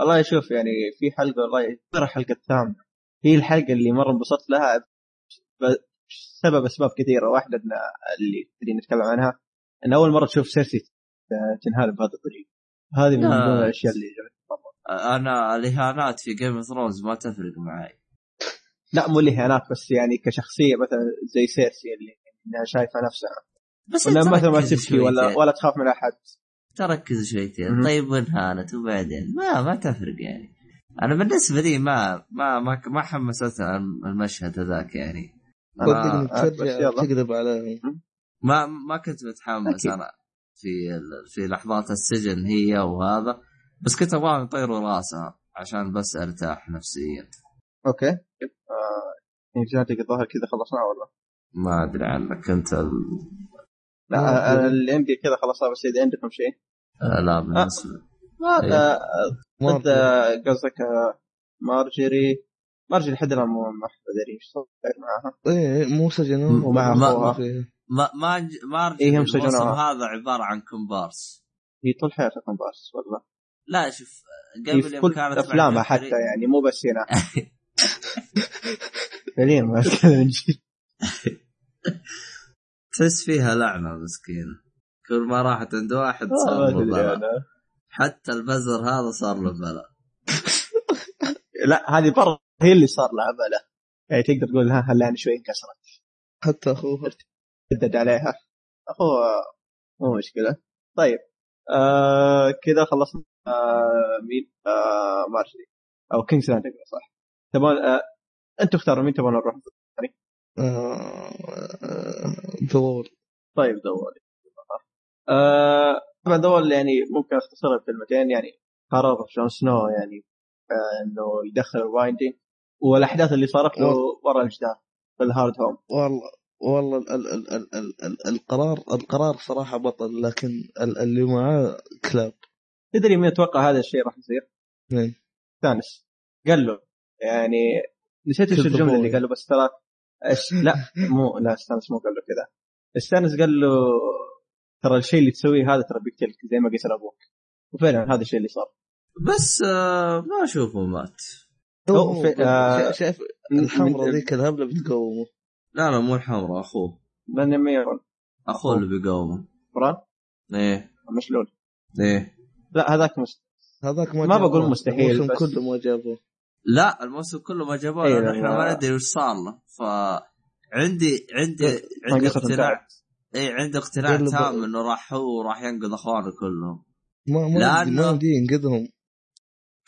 الله يشوف يعني في حلقة والله ترى الحلقة الثامنه هي الحلقة اللي مرة انبسطت لها. ب- سبب أسباب كثيرة. واحدة إن اللي تبي نتكلم عنها إن أول مرة تشوف سيرسي تنهال بهذا الطريقة هذه من. ضمن الأشياء اللي مرة. أنا الاهانات في Game of Thrones ما تفرق معي لا مو الاهانات بس يعني كشخصية مثلا زي سيرسي اللي إنها شايفة نفسها. بس ولا مثلا ما تبكي ولا. ولا تخاف من أحد. تركز شويتين. طيب وانهانت وبعدين؟ ما ما تفرق يعني. أنا بالنسبة لي ما ما ما ما حمستني المشهد هذاك يعني. يلا. تقلب عليهم ما ما كنت متحمس. أنا في ال- في لحظات السجن هي وهذا بس كنت أبغاهم يطيروا راسها عشان بس أرتاح نفسيا. أوكي. آه يعني جاتك الظاهر كذا خلصناه ولا ما أدري عنك أنت. ال... لا ما آه، أدري. اللي عندي كذا خلصناه بس إذا عندكم شيء. آه لا بالنسبة هذا ما ضد آه، قصدك آه، مارجري. مارجري لحد الآن ما أدري إيش صار معاها. إيه مو سجنوه ومع ما-. ما ما ج- ما أرجع إيه،. هذا عبارة عن كومبارس. هي طول حياتها كومبارس والله. لا شوف قبل يوم كانت مع افلامها حتى يعني مو بس هنا. فعليا ما اتكلم من جد تحس فيها لعنة مسكينه كل ما راحت عند واحد آه، صار له بلاء حتى البزر هذا صار له بلاء لا هذه برا هي اللي صار لها بلا يعني تقدر تقول ها هلا شوي انكسرت. حتى أخوها. شدد عليها أخوه مو مشكلة. طيب آه كذا خلصنا آه مين؟ آه مارجري أو King's Land صح؟ تبون آه أنتم اختاروا مين تبون نروح؟ The Wall طيب The Wall آه طبعا The Wall يعني ممكن اختصرها بكلمتين يعني قرار جون سنو يعني آه إنه يدخل ال Wildlings والأحداث اللي صارت له ورا الجدار في ال Hardhome. والله والله ال ال ال ال ال ال القرار القرار صراحة بطل لكن ال اللي معاه كلاب. تدري مين أتوقع هذا الشيء راح يصير؟ مين؟ ستانس قال له يعني نسيت إيش الجملة. اللي قال له بس ترى إيش- لا مو لا ستانس مو قال له كذا. ستانس قال له ترى الشيء اللي تسويه هذا ترى بيقتلك زي ما قتل أبوك وفعلا هذا الشيء اللي صار. بس آه ما أشوفه مات. هو في- آه، شا- شايف الحمراء ذيك الهبلة بتقومه. لا لا مو الحمراء أخوه. من ميرون أخوه اللي بيقاومه. فران إيه. مشلول. إيه. لا هذاك مست... هذاك ما جابوه. بقول مستحيل، بس- كله ما جابوه لا الموسم كله ما جابوه إيه، لأنه إحنا ما ندري وش صار له. ف عندي عندي ما عندي قصة اقتناع. اي عندي اقتناع تام ب- إنه راح هو راح ينقذ أخوانه كلهم. ما ما لأنه- يمدي- ما يمدي ينقذهم.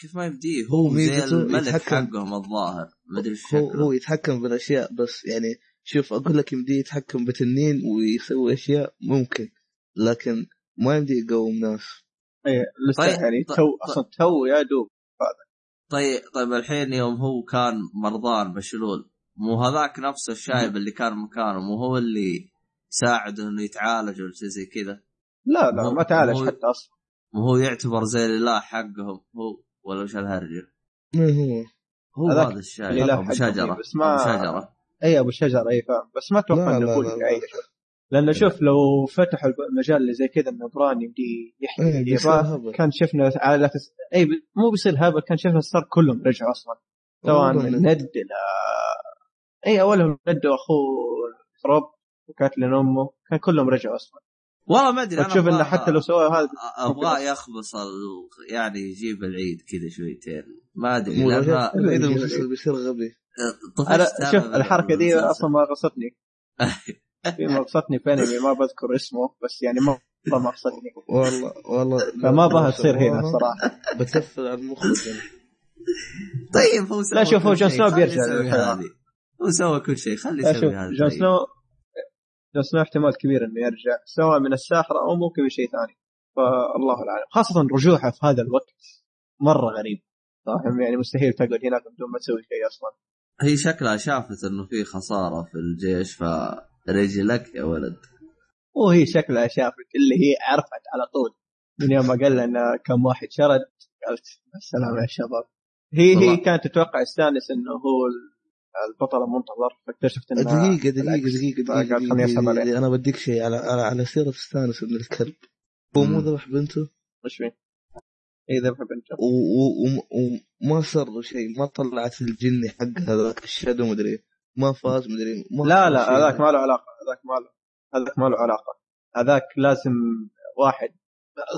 كيف ما يمديه؟ هو هو زي الملك يتحكم. حقهم الظاهر. ما أدري إيش هو هو يتحكم بالأشياء بس يعني شوف أقول لك يمديه يتحكم بتنين ويسوي أشياء ممكن لكن ما يمدي يقوم ناس. إيه لسه طيب، يعني طيب، تو طيب. أصلا تو يا دوب. طيب طيب الحين يوم هو كان مرضان بشلول. مو هذاك نفسه الشايب اللي كان مكانه مو هو اللي ساعده إنه يتعالج ولا شيء زي كذا؟ لا لا ما تعالج حتى أصلا. مو هو يعتبر زي الإله حقهم هو ولا وش الهرجة؟ هو؟ هو هذا الشايب. أبو شجرة. بس ما- أبو شجرة. أي أبو شجرة أي فاهم. بس ما أتوقع لا، إنه لا. يعيش لأنه شوف لو فتحوا المجال اللي زي كذا انه بران يمدي يحكي إيه،. كان شفنا على تس... اي ب... مو بيصير هبل كان شفنا ستار كلهم رجعوا أصلا. سواء ند إلى اي أولهم ند وأخوه روب وكاتلين أمه كان كلهم رجعوا أصلا. والله ما أدري أنا وتشوف إنه حتى لو سووا هذا أبغاه يخبص ال- يعني يجيب العيد كذا شويتين. ما أدري المسلسل بيصير غبي. أنا شوف الحركة دي. أصلا ما غصتني. في غصتني في انمي ما بذكر اسمه بس يعني ما ما غصتني والله والله. فما ابغاها تصير هنا صراحة. بتقفل على المخرج. طيب هو سوى لا، شوف، هو جون سنو بيرجع هو سوى كل شيء. شوف يسوي هذا جون. سنو جون سنو احتمال كبير إنه يرجع. سواء من الساحرة أو ممكن من شيء ثاني. فالله اعلم خاصة رجوعه في هذا الوقت مرة غريب. فاهم يعني مستحيل تقعد هناك بدون ما تسوي شيء أصلا. هي شكلها شافت إنه في خسارة في الجيش فرجلك يا ولد وهي شكلها شافت اللي هي عرفت على طول من يوم ما قال لنا كم واحد شرد قالت السلام يا شباب هي هي. كانت تتوقع استانس إنه هو البطل المنتظر فاكتشفت إنه دقيقة دقيقة. دقيقة دقيقة. دقيقة أنا بديك شيء على على, على سيرة ستانس ابن الكلب هو مو. ذبح بنته وش فيه؟ اي ذبح بنته وما صار له شيء ما طلعت الجني حق هذاك ال shadow مدري ما فاز مدري ما لا لا. هذاك ما له علاقة هذاك ما له هذاك ما له علاقة هذاك لازم واحد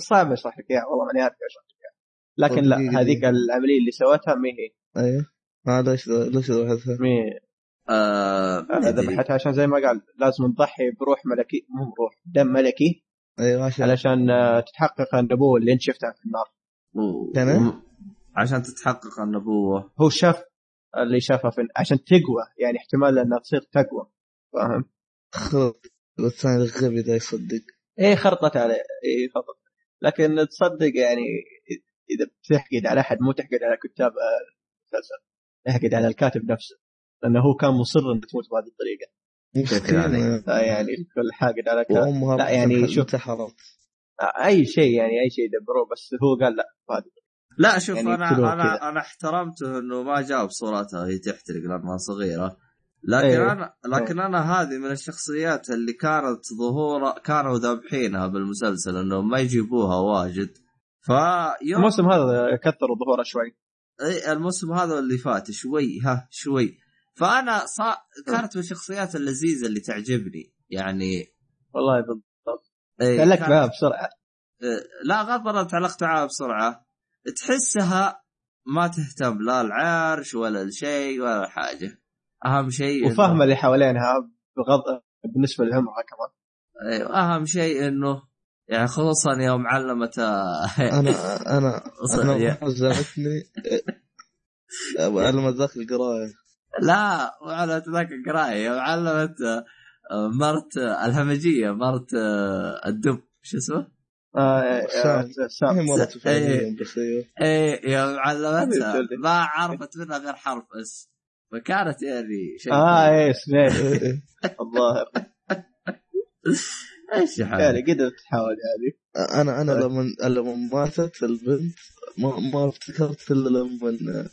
صعب اشرح لك اياها والله ماني عارف اشرح لك اياها لكن لا هذيك. العملية اللي سوتها مي هي أيوه ما ليش ليش ذبحتها؟ مي آه. ذبحتها عشان زي ما قال لازم نضحي بروح ملكي مو بروح دم ملكي أيوه عشان علشان آه، تتحقق النبوه اللي أنت شفتها في النار تمام. عشان تتحقق النبوه هو شاف اللي شافها في عشان تقوى يعني احتمال إنها تصير تقوى فاهم؟ والثاني الغبي ذا يصدق. إيه خرطت عليه. إيه خرطت. لكن تصدق يعني إذا بتحقد على أحد مو تحقد على كتاب المسلسل تحقد على الكاتب نفسه لأنه هو كان مصر إنك تموت بهذه الطريقة. يعني. فيعني الكل حاقد على كاتب لا، يعني شوف. انتحرت أي شيء يعني أي شيء يدبروه بس هو قال لا هذه لا شوف يعني أنا أنا. أنا احترمته إنه ما جاب صورتها هي تحترق لأنها صغيرة. لكن إيه. أنا لكن أنا هذه من الشخصيات اللي كانت ظهور كانوا ذابحينها بالمسلسل إنهم ما يجيبوها واجد. فيوم الموسم هذا كثروا ظهوره شوي. إيه، الموسم هذا اللي فات شوي ها شوي. فأنا صا... كانت من الشخصيات اللذيذة اللي تعجبني يعني. والله بالضبط. إيه، تعلقت كانت- بها بسرعة. لا غض النظر تعلقت معاها بسرعة. تحسها ما تهتم لا العرش ولا الشيء ولا حاجة. أهم شيء وفاهمة اللي حوالينها بغض بالنسبة لعمرها كمان. أيوة، أهم شيء إنه يعني خصوصا يوم علمت أنا أنا أنا ما زعلتني علمت ذاك القراية. لا مو علمت ذاك القراية. يوم علمت آه، مرت آه، الهمجية مرت آه، الدب. شو اسمه؟ سام. إيه. يوم علمتها. ما عرفت منها غير حرف اس. فكانت يعني شيء آه إيه سمعت إيه، إيه. الظاهر. إيش يا يعني قدرت تحاول يعني. أنا أنا لما لما ماتت البنت ما ما افتكرت إلا لما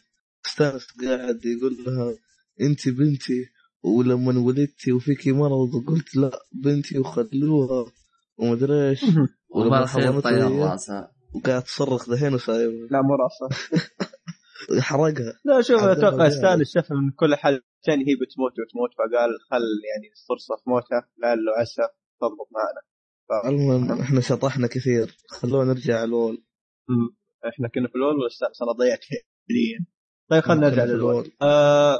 استانس قاعد يقول لها أنت بنتي. ولما ولدتي وفيكي مرض قلت لا بنتي وخلوها. ومدري إيش. وما الخير طير راسها وقاعد تصرخ دحين وسايبها لا مو رأسه. حرقها. لا شوف أتوقع. استانس شاف من كل حل عشان هي بتموت وتموت فقال خل يعني فرصه في موتها لعله عسى تضبط معنا. المهم إحنا شطحنا كثير. خلونا نرجع على الول مم. إحنا كنا في الأول واستانس أنا ضيعت فعليا طيب خلينا نرجع الأول. آه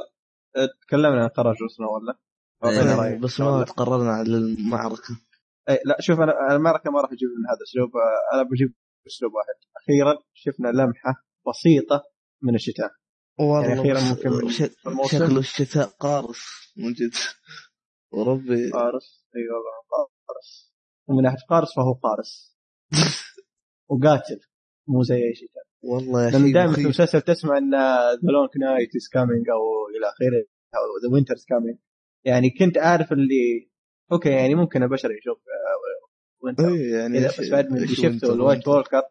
تكلمنا عن قرار جون سنو ولا؟ إيه، رأيك. بس ما تقررنا على المعركة. أي لا شوف أنا المعركه ما راح أجيب من هذا الاسلوب آه، أنا بجيب أسلوب واحد. أخيرا شفنا لمحة بسيطة من الشتاء. والله يعني أخيراً بس ممكن. شكله الشتاء قارس من جد وربي. قارس اي والله قارس ومن ناحية قارس فهو قارس وقاتل. مو زي أي ثاني والله يا شيء دائما في. المسلسل تسمع إن the long night is coming أو إلى آخره أو the winter's coming يعني كنت عارف اللي okay يعني ممكن البشر يشوف winter إيه يعني إذا إيش- بس بعد ما شفته ال White؟ Walker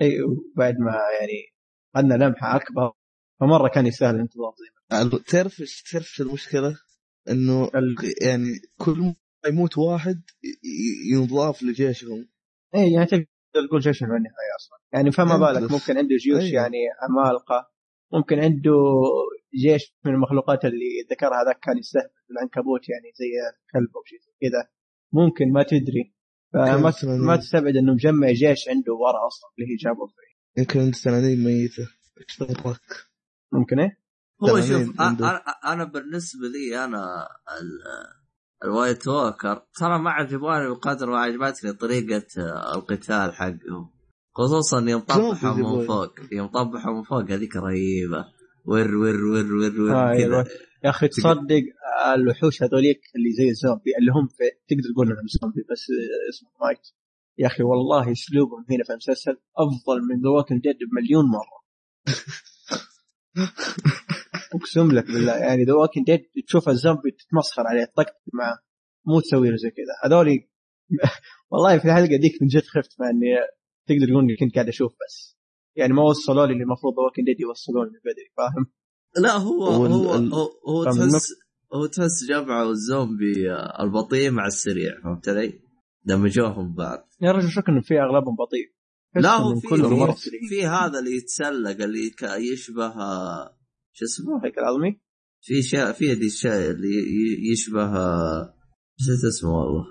اي بعد ما يعني عندنا لمحة أكبر فمرة كان يستاهل الانتظار زي ما تعرف تعرف المشكلة؟ إنه ال- يعني كل ما يموت واحد ينضاف لجيشهم اي يعني تقدر تقول جيش النهاية أصلا يعني فما إيه، بالك ممكن عنده جيوش أيوة. يعني عمالقة ممكن عنده جيش من المخلوقات اللي ذكرها هذاك كان يستهبل العنكبوت يعني زي كلب أو شيء زي كذا ممكن ما تدري فما ما تستبعد إنه مجمع جيش عنده ورا أصلا اللي هي جابه فيه يمكن عنده تنانين ميتة ذاك؟ ممكن إيه؟ هو شوف عنده. أنا أنا بالنسبة لي أنا ال- ال White Walker ترى ما عجباني بقدر ما عجبتني طريقة القتال حقهم خصوصا يوم طبحوا من. فوق يوم طبحوا من فوق هذيك رهيبة ور ور ور ور ور آه، كذا. يا أخي تصدق الوحوش هذوليك اللي زي الزومبي اللي هم في تقدر تقول إنهم زومبي بس اسمه wight يا أخي والله أسلوبهم هنا في المسلسل أفضل من The Walking Dead بمليون مرة. أقسم لك بالله يعني ذا ووكينج ديد تشوف الزومبي تتمسخر عليه تطقطق معاه مو تسوي له زي كذا. هذولي والله في الحلقة ذيك من جد خفت مع إني تقدر تقول إني كنت قاعد أشوف بس. يعني ما وصلوا لي اللي المفروض The Walking Dead يوصلوني من بدري فاهم؟ لا هو وال- هو ال- هو, هو تحس هو تحس جمعوا الزومبي آه، البطيء مع السريع فهمت علي؟ دمجوهم بعض يا رجل شك إنه في أغلبهم بطيء لا هو في كلهم في, هذا اللي يتسلق اللي يشبه آه، شو اسمه؟ هيك العظمي في شيء في ذي الشيء اللي ي- يشبه آه، نسيت اسمه والله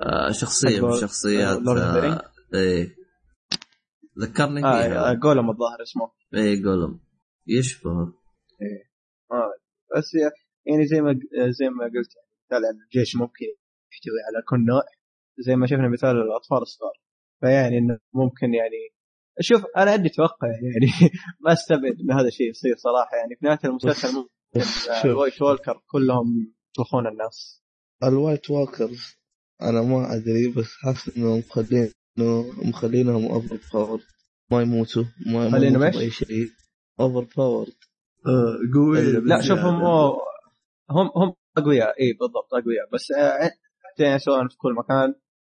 آه، شخصية من شخصيات؟ آه، إيه ذكرني آه جولم الظاهر اسمه. إيه جولم يشبه آه بس يعني زي ما زي ما قلت يعني مثال عن الجيش ممكن يحتوي على كل نوع. زي ما شفنا مثال الأطفال الصغار. فيعني إنه ممكن يعني شوف أنا عندي توقع يعني ما أستبعد إن هذا الشيء يصير صراحة. يعني في نهاية المسلسل ممكن آه، شوف. ال White Walker كلهم يطبخون الناس. ال White Walkers أنا ما أدري بس حاسس إنهم مخلين مخلينهم over power ما يموتوا ما يموتوا؟ بأي شيء. over power قوي لا شوف هم هم هم أقوياء. اي بالضبط أقوياء. بس آه، يعني سواء في كل مكان.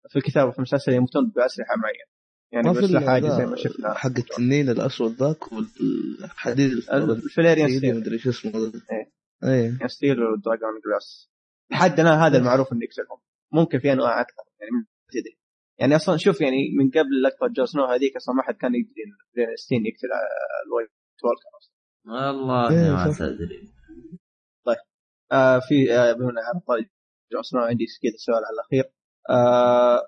في الكتاب وفي المسلسل يموتون بأسلحة معينة. يعني ما في بأسلحة إلا عادي ذا زي ما شفنا. حق التنين الأسود ذاك والحديد ال Valyrian الحديدي steel. مدري شو اسمه ذا. إيه. إيه. steel و dragon glass لحد الآن هذا المعروف إنه يقتلهم ممكن في أنواع أكثر يعني ما تدري. يعني أصلا شوف يعني من قبل لقطه جون سنو هذيك أصلا ما حد كان يدري إن steel يقتل ال White Walker أصلا. والله إيه، ما. تدري آه في آه بما على طاري. جون سنو عندي كذا سؤال على الأخير. آه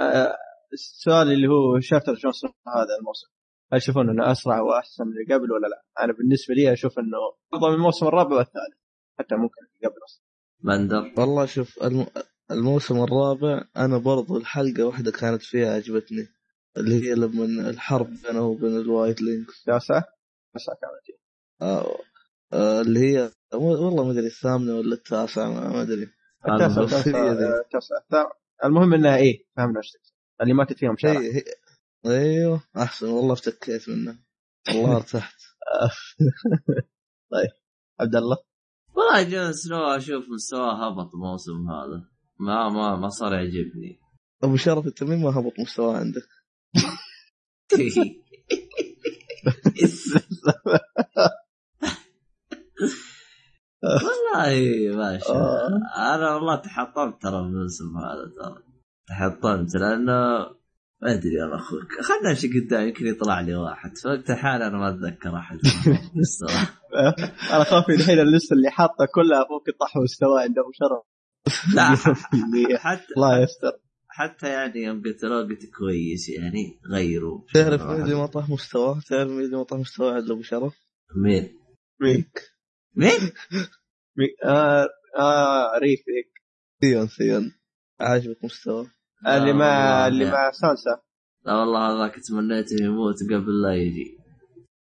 آه السؤال اللي هو chapter جون سنو هذا الموسم. هل تشوفون إنه أسرع وأحسن من اللي قبل ولا لا؟ أنا بالنسبة لي أشوف إنه افضل من الموسم الرابع والثالث حتى ممكن اللي قبل أصلا. بندر والله شوف الم... الموسم الرابع أنا برضو الحلقة واحدة كانت فيها عجبتني اللي هي لما الحرب بينه وبين الوايت لينكس. تاسعه تاسعه كانت آه آه اللي هي والله ما أدري الثامنة ولا التاسعة ما أدري. التاسعة الثامنة. المهم إنها إيه فهمنا إيش اللي ماتت فيهم شارع. هي هي أيوه أحسن والله افتكيت منه والله ارتحت. عبد الله؟ والله جون سنو أشوف مستواه هبط الموسم هذا. ما ما ما صار يعجبني. أبو شرف أنت مين ما هبط مستواه عندك؟ والله ماشي آه. أنا والله تحطمت ترى الموسم هذا ترى. تحطمت لأنه ما أدري والله أخوك خلنا نمشي قدام يمكن يطلع لي واحد. في وقت الحال أنا ما أتذكر أحد. أنا خافي الحين اللسه اللي حاطة كلها فوق طاح مستوى عند أبو شرف. لا 100%. حتى الله يستر حتى يعني يوم قلت له قلت كويس يعني غيروا تعرف مين اللي ما طاح مستواه؟ تعرف مين اللي ما طاح مستواه عند أبو شرف؟ مين؟ مين؟ مين؟ مين؟ آه آه ريف هيك ثيون ثيون عاجبك مستواه؟ اللي مع اللي مع سانسا لا والله هذاك تمنيته يموت قبل لا يجي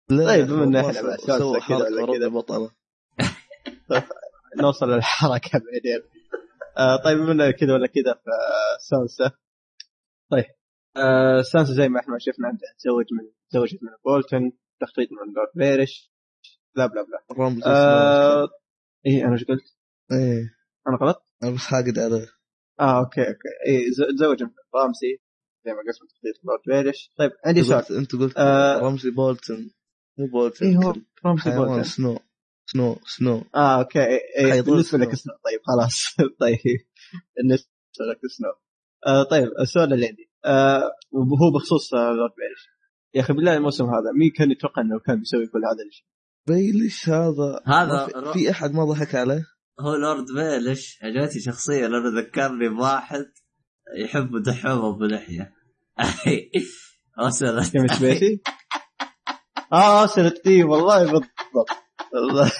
طيب، بما إحنا مع سوى كذا كذا. بطلة نوصل للحركة بعدين آه طيب من كذا ولا كذا فسانسا طيب. آه سانسا زي ما إحنا شفنا عندها تزوج من تزوجت من بولتون تخطيط من لورد فيرش بلا بلا بلا. رمز آه إيه أنا إيش قلت؟ إيه أنا غلط؟ أنا بس حاقد عليه آه أوكي أوكي. إيه ز- تزوج من رامسي زي ما من تخطيط لورد فيرش طيب عندي سؤال. أنت قلت آه. رمزي بولتون مو بولتون إيه هو حيوان بولتون. سنو سنو سنو. آه أوكي. إيه بالنسبة سنو. لك سنو. طيب خلاص. طيب. بالنسبة لك سنو آه طيب السؤال اللي عندي. آه وهو بخصوص آه لورد بيرش يا أخي بالله الموسم هذا مين كان يتوقع إنه كان بيسوي كل هذا الشيء؟ بيليش هذا. هذا في- أحد ما ضحك عليه؟ هو لورد بيلش عجبتني شخصيا لأنه ذكرني بواحد يحب دحومه بلحيه وصلت كيفن سبيسي؟ آه سنت اي والله بالضبط. والله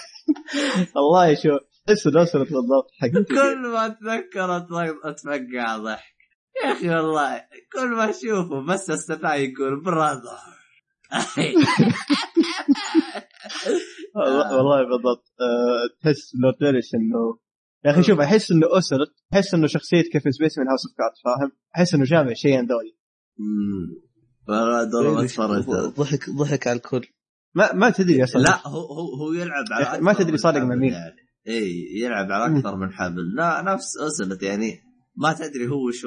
والله شو اسود اسود بالضبط. حقيقي. كل ما اتذكر أتفقع ضحك. يا أخي والله كل ما أشوفه بس استطاع يقول براذر والله والله بالضبط. آه، تحس لورد بيرش إنه يا أخي شوف أحس إنه اسرت أحس إنه شخصية كيفن سبيسي من هاوس اوف كارد فاهم؟ أحس إنه جامع شيئين ذولي. دور ما بيليش تفرجت ضحك ضحك على الكل. ما ما تدري أصلا لا هو هو هو يلعب على ما تدري صادق مع مين. يعني. اي يلعب على. أكثر من حبل لا نفس اسلت يعني. ما تدري هو وش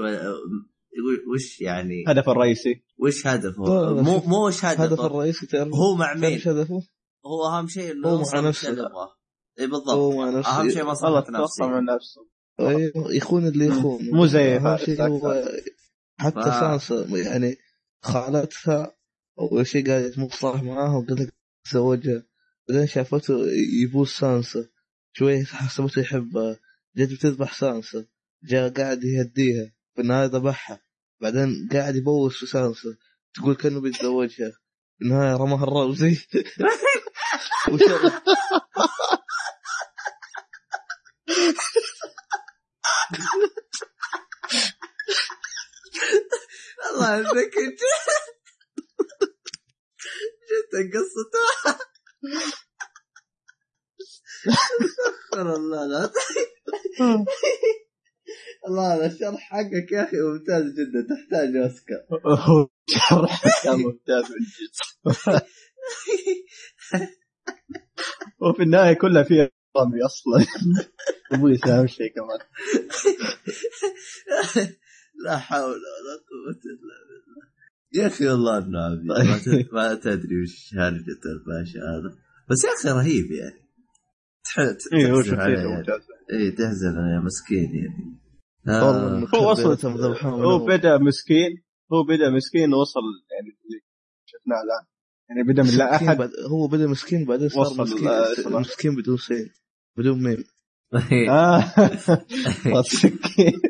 وش يعني الهدف الرئيسي. وش هدفه؟ مو مو وش هدف هدفه الرئيسي تعرف؟ هو مع مين؟ هدفه؟ هو أهم شيء إنه هو مع نفسه. اللي يبغاه. اي هو بالضبط مع نفسه. أهم شيء مصلحة توقع نفسه. من نفسه. أيوه يخون اللي يخون. مو زي هو. حتى ف- سانسا يعني خالتها أول شيء قاعد مصطلح معاها وقال لك تزوجها بعدين شافته يبوس سانسا شوي حسبته يحبها جت بتذبح سانسا جاء قاعد يهديها في النهاية ذبحها بعدين قاعد يبوس في سانسا تقول كأنه بيتزوجها في النهاية رماها الرمزي. الله يهديك جدا قصته. استغفر الله لا الله هذا الشرح حقك يا أخي ممتاز جدا تحتاج أوسكار. شرح كان ممتاز. من جد وفي النهاية كلها فيها رمي أصلا. أبوي اهم شيء كمان. لا حول ولا قوة إلا بالله. يا أخي والله انه عبيد. ما ت- ما تدري وش هرجة الباشا هذا بس يا أخي رهيب يعني. هو تحزن عليه يعني. اي تحزن يا مسكين يعني. والله آه. إنه هو هو. بدا مسكين هو بدا مسكين وصل يعني اللي شفناه الآن. يعني بدا من لا أحد. بعد هو بدا مسكين بعدين صار وصل، مسكين. مسكين بدون سين بدون ميم. آه. مسكين.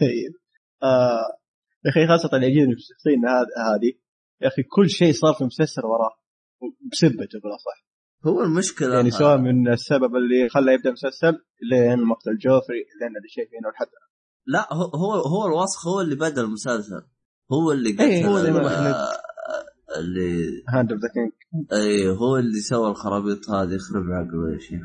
طيب آه، يا أخي خاصة اللي يعجبني في الشخصيه هذه يا أخي كل شيء صار في المسلسل وراه بسبته بالأصح. هو المشكلة يعني سواء من السبب اللي خلى يبدأ مسلسل لين مقتل جوفري لين اللي شايفينه لحد لا هو هو هو الوسخ هو اللي بدأ المسلسل. هو اللي قتل إيه، هو زي ما ال- إحنا- اللي Hand of the King اي هو اللي سوى الخرابيط هذه يخرب عقله يا شيخ.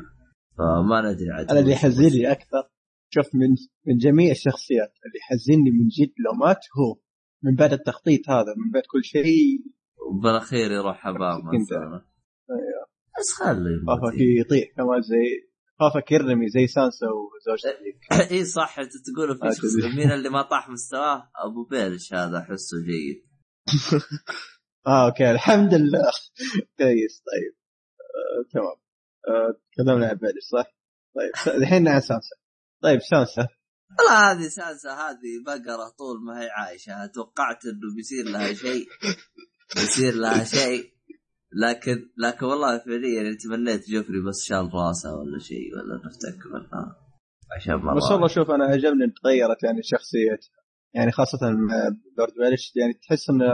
فما ندري عاد. أنا اللي يحزنني أكثر. شوف من من جميع الشخصيات اللي يحزنني من جد لو مات هو من بعد التخطيط هذا من بعد كل شيء. بالاخير يروح حباب كنت- مثلا بس يموت. خافك يطيح كمان زي خافك يرمي زي سانسا وزوجته إي صح أنت تقول في آه، شخص. مين اللي ما طاح مستواه؟ أبو بيلش هذا أحسه جيد. آه okay الحمد لله. كويس طيب. آه، تمام. آه، تكلمنا عن بيلش صح؟ طيب الحين عن سانسا. طيب سانسا والله هذه سانسا هذه بقرة طول ما هي عايشة. توقعت إنه بيصير لها شيء بيصير لها شيء. لكن لكن والله فعليا يعني تمنيت جوفري بس شال راسه ولا شيء ولا نفتك منها عشان ما بس والله شوف أنا عجبني ان تغيرت يعني شخصيتها يعني خاصة مع لورد بيلش يعني تحس إنه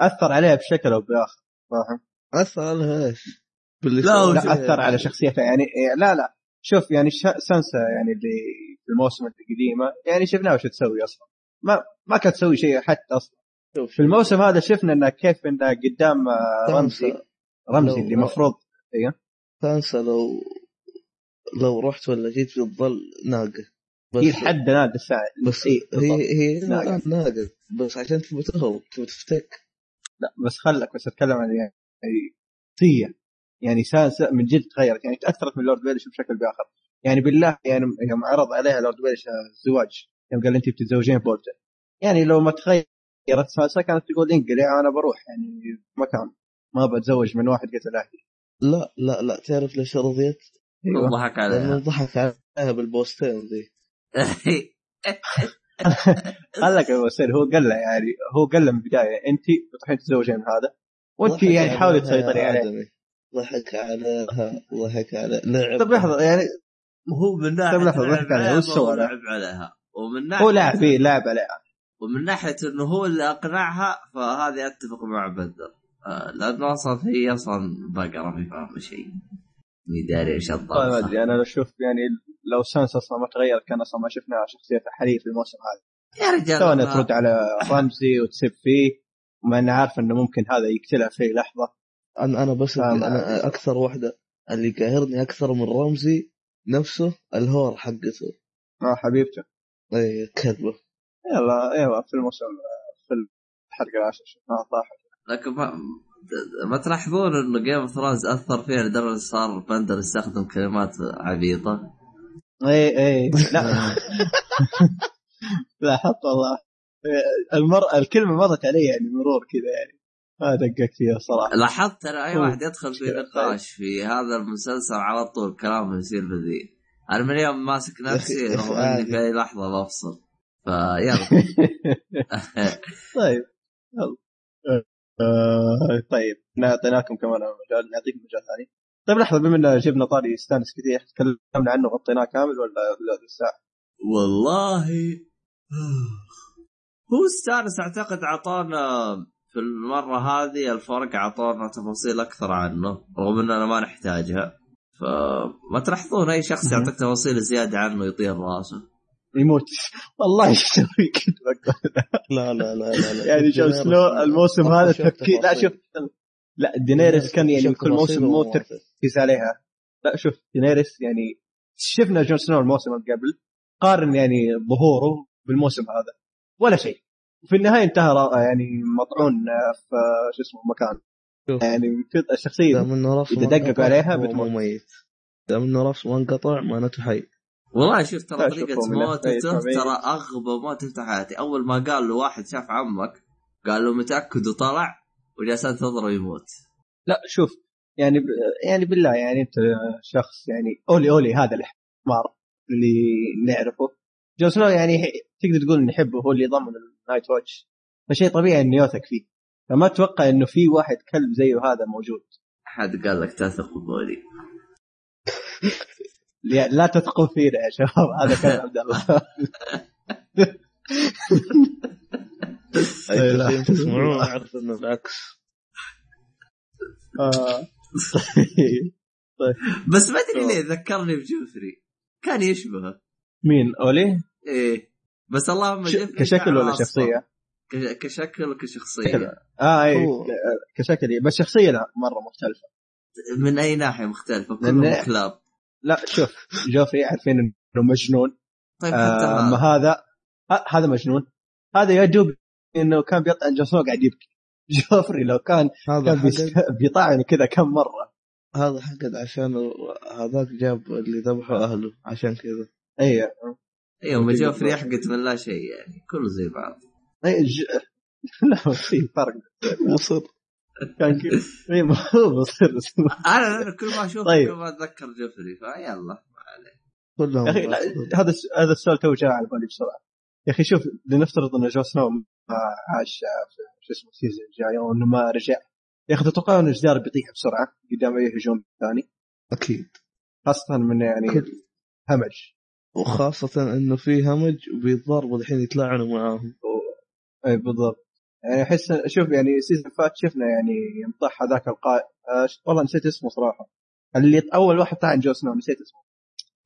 أثر عليها بشكل أو بآخر فاهم؟ أثر عليها إيش؟ باللي لا، لا أثر على شخصيتها. يعني إيه، لا لا. شوف يعني سانسا يعني اللي في الموسم القديمه يعني شفناها وش تسوي أصلا. ما ما كانت تسوي شيء حتى أصلا. شوف في الموسم هذا شفنا انها كيف انها قدام رمزي رمزي اللي المفروض سانسا لو لو رحت ولا جيت بتظل ناقة. بس هي لحد نادي الساعة بس إيه، هي. هي. الآن ناقة. بس عشان تبي تهرب تبي تفتك. لا بس خلك بس أتكلم عن يعني شخصيه يعني سانسا من جد تغيرت. يعني تأثرت من لورد بيلش بشكل بآخر. يعني بالله يعني يوم عرض عليها لورد بيلش الزواج يوم قال انت بتتزوجين بولتن. يعني لو ما تغيرت سانسا كانت تقول انقلع أنا بروح يعني مكان. ما بتزوج من واحد قتل أهلي. لا لا لا تعرف ليش رضيت؟ أيوه. ضحك عليها. ضحك عليها بالبوستين ذي. يا وسيل هو قال له يعني هو قال له من البداية انت بتروحين تتزوجين هذا؟ وانت يعني حاولي تسيطري عليه. ضحك عليها ضحك على لعب. طب لحظة يعني هو من ناحية طب لعب ضحك عليها، وش سوى؟ لعب عليها؟ ومن ناحية هو لاعب إيه، لاعب عليها. ومن ناحية إنه هو اللي أقنعها فهذه أتفق مع بدر آه، لأنه أصلا هي أصلا بقره ما فاهمه شيء. مي داري إيش والله ما أدري أنا أشوف يعني لو سانس أصلا ما تغيرت كان أصلا ما شفنا شخصيتها حاليا في الموسم هذا. يا رجال سواء ترد على رمزي وتسب فيه وما أنا عارف إنه ممكن هذا يقتلها في لحظة. أنا أنا بس أنا أكثر واحدة اللي قاهرني أكثر من رمزي نفسه الهور حقته. آه حبيبته. اي كذبة. يلا يلا في الموسم في الحلقة العاشره شفناها طاحت لكن ما ما تلاحظون انه Game of Thrones أثر فيها لدرجة صار بندر يستخدم كلمات عبيطة. اي اي لا. لاحظت والله المر... الكلمة مضت علي يعني مرور كذا يعني. ما دققت فيها صراحة. لاحظت أنا أي واحد يدخل في. نقاش في هذا المسلسل على طول كلامه يصير بذيء. أنا من اليوم ماسك نفسي إني. في أي لحظة بفصل فيلا. طيب يلا. آه طيب اعطيناكم كمان مجال نعطيكم مجال ثاني. طيب لحظة بما ان جبنا طاري يستانس كثير تكلمنا عنه غطيناه كامل ولا لا؟ لسه. والله هو استانس أعتقد أعطانا في المره هذه الفرق اعطانا تفاصيل أكثر عنه رغم اننا ما نحتاجها فما تلاحظون أي شخص. يعطيك تفاصيل زيادة عنه يطير راسه يموت والله كنت بقول لا لا لا لا, لا. يعني جون دينيريس سنو الموسم هذا شوف تفكير لا. شوف لا دينيريس كان يعني شوف كل موسم تفاصيل مو ومواقف. تركيز عليها لا شوف دينيريس يعني شفنا جون سنو الموسم اللي قبل قارن يعني ظهوره بالموسم هذا ولا شيء في النهاية انتهى يعني مطعون في شو اسمه مكان. يعني في الشخصية دام إنه ما دققوا عليها بتموت. مو ميت دام إنه راسه ما انقطع معناته حي والله شوف ترى طريقة موتته ترى مبين. أغبى موت في حياتي أول ما قال له واحد شاف عمك قال له متأكد وطلع وجالس تنتظره يموت لا شوف يعني ب... يعني بالله يعني أنت شخص يعني أولي أولي هذا الحمار اللي نعرفه جون سنو يعني تقدر تقول نحبه هو اللي ضمن ال Night Watch. فشيء طبيعي إنه يوثق فيه. فما أتوقع إنه في واحد كلب زيه هذا موجود. أحد قال لك تثق بقولي لا لا تثقوا فينا يا شباب هذا كلام عبد الله. اي تسمعون اعرف إنه بالعكس. آه. طيب. بس ما أدري. ليه ذكرني بجوفري كان يشبهه. مين أولي؟ إيه. بس اللهم كشكل ولا. شخصية؟ كش- كشكل وكشخصية. آه اي كشكل إيه. بس شخصية لا مرة مختلفة. من أي ناحية مختلفة؟ لأن- كلهم كلاب لا شوف جوفري عارفين إنه مجنون. طيب حتى آه اما هذا. هذا؟ ه- هذا مجنون. هذا يا دوب إنه كان بيطعن سنو قاعد يبكي. جوفري لو كان هذا كان بيطعن كذا كم مرة. هذا حقد عشان هذاك جاب اللي ذبحوا أهله عشان كذا. أي أيوه ما جوفري يحقد من لا شيء يعني كله زي بعض. أي ج... لا في فرق. مصر. كان كذا. اي ما هو بصير أنا أنا كل ما أشوف طيب. كل ما أتذكر جوفري فيلا ما عليه كلهم يا أخي هذا هذا السؤال تو جاء على بالي بسرعة. يا أخي شوف لنفترض إن جون سنو ما عاش في شو اسمه ال season الجاي أو انه ما رجع. يا أخي تتوقع ان الجدار بيطيح بسرعة؟ قدام أي هجوم ثاني؟ أكيد. خاصة من يعني همج. وخاصة إنه في همج وبيتضاربوا الحين يتلاعنوا معاهم. أي بالضبط. يعني أحس شوف يعني ال season فات شفنا يعني يوم طاح هذاك القائد. آه والله نسيت اسمه صراحة. اللي أول واحد طاح جون سنو نسيت اسمه.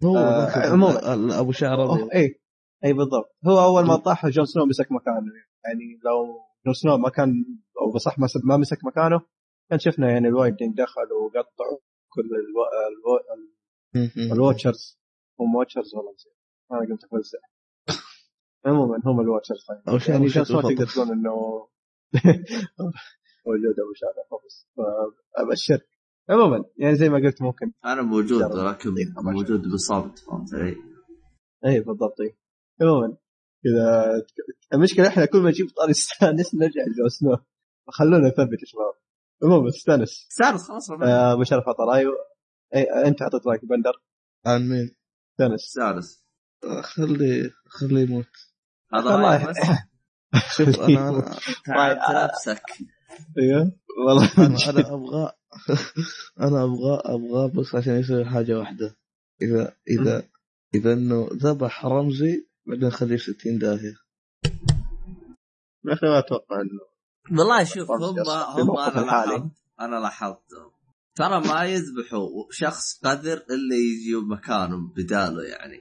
هو آه، أبو شعر أبيض. اي اي بالضبط. هو أول ما طاح جون سنو مسك مكانه. يعني لو جون سنو ما كان أو بصح ما ما مسك مكانه كان شفنا يعني الوايدنج دخل وقطعوا كل ألو... ألو... الواتشرز. هم واتشرز والله نسيت أنا قلت افلسع عموما هم الواتشرز طيب أو شيء يعني سنو تقدر تقول إنه موجود ابو شارع خبز فابشر عموما يعني زي ما قلت ممكن أنا موجود طيب، طبعاً. موجود بصمت فهمت علي؟ اي بالضبط. اي عموما كذا المشكلة إحنا كل ما نجيب طاري استانس نرجع لجو سنو خلونا نثبت يا شباب. عموما استانس سالس خلاص رمينا. آه، ابو شرف عطى رايه اي أنت اعطيت رأيك بندر؟ عن مين؟ استانس سالس خلي خليه يموت. هذا والله شوف أنا أنا تعبت نفسك أيوه. والله. أنا, أنا أبغى أنا أبغى أبغى بس عشان يسوي حاجة واحدة. إذا إذا إذا إنه ذبح رمزي بعدين خليه في 60 داهية. يا أخي ما أتوقع إنه والله شوف هم هم أنا. لاحظت أنا لاحظت. ترى ما يذبحوا شخص قذر إلا يجي مكانه بداله يعني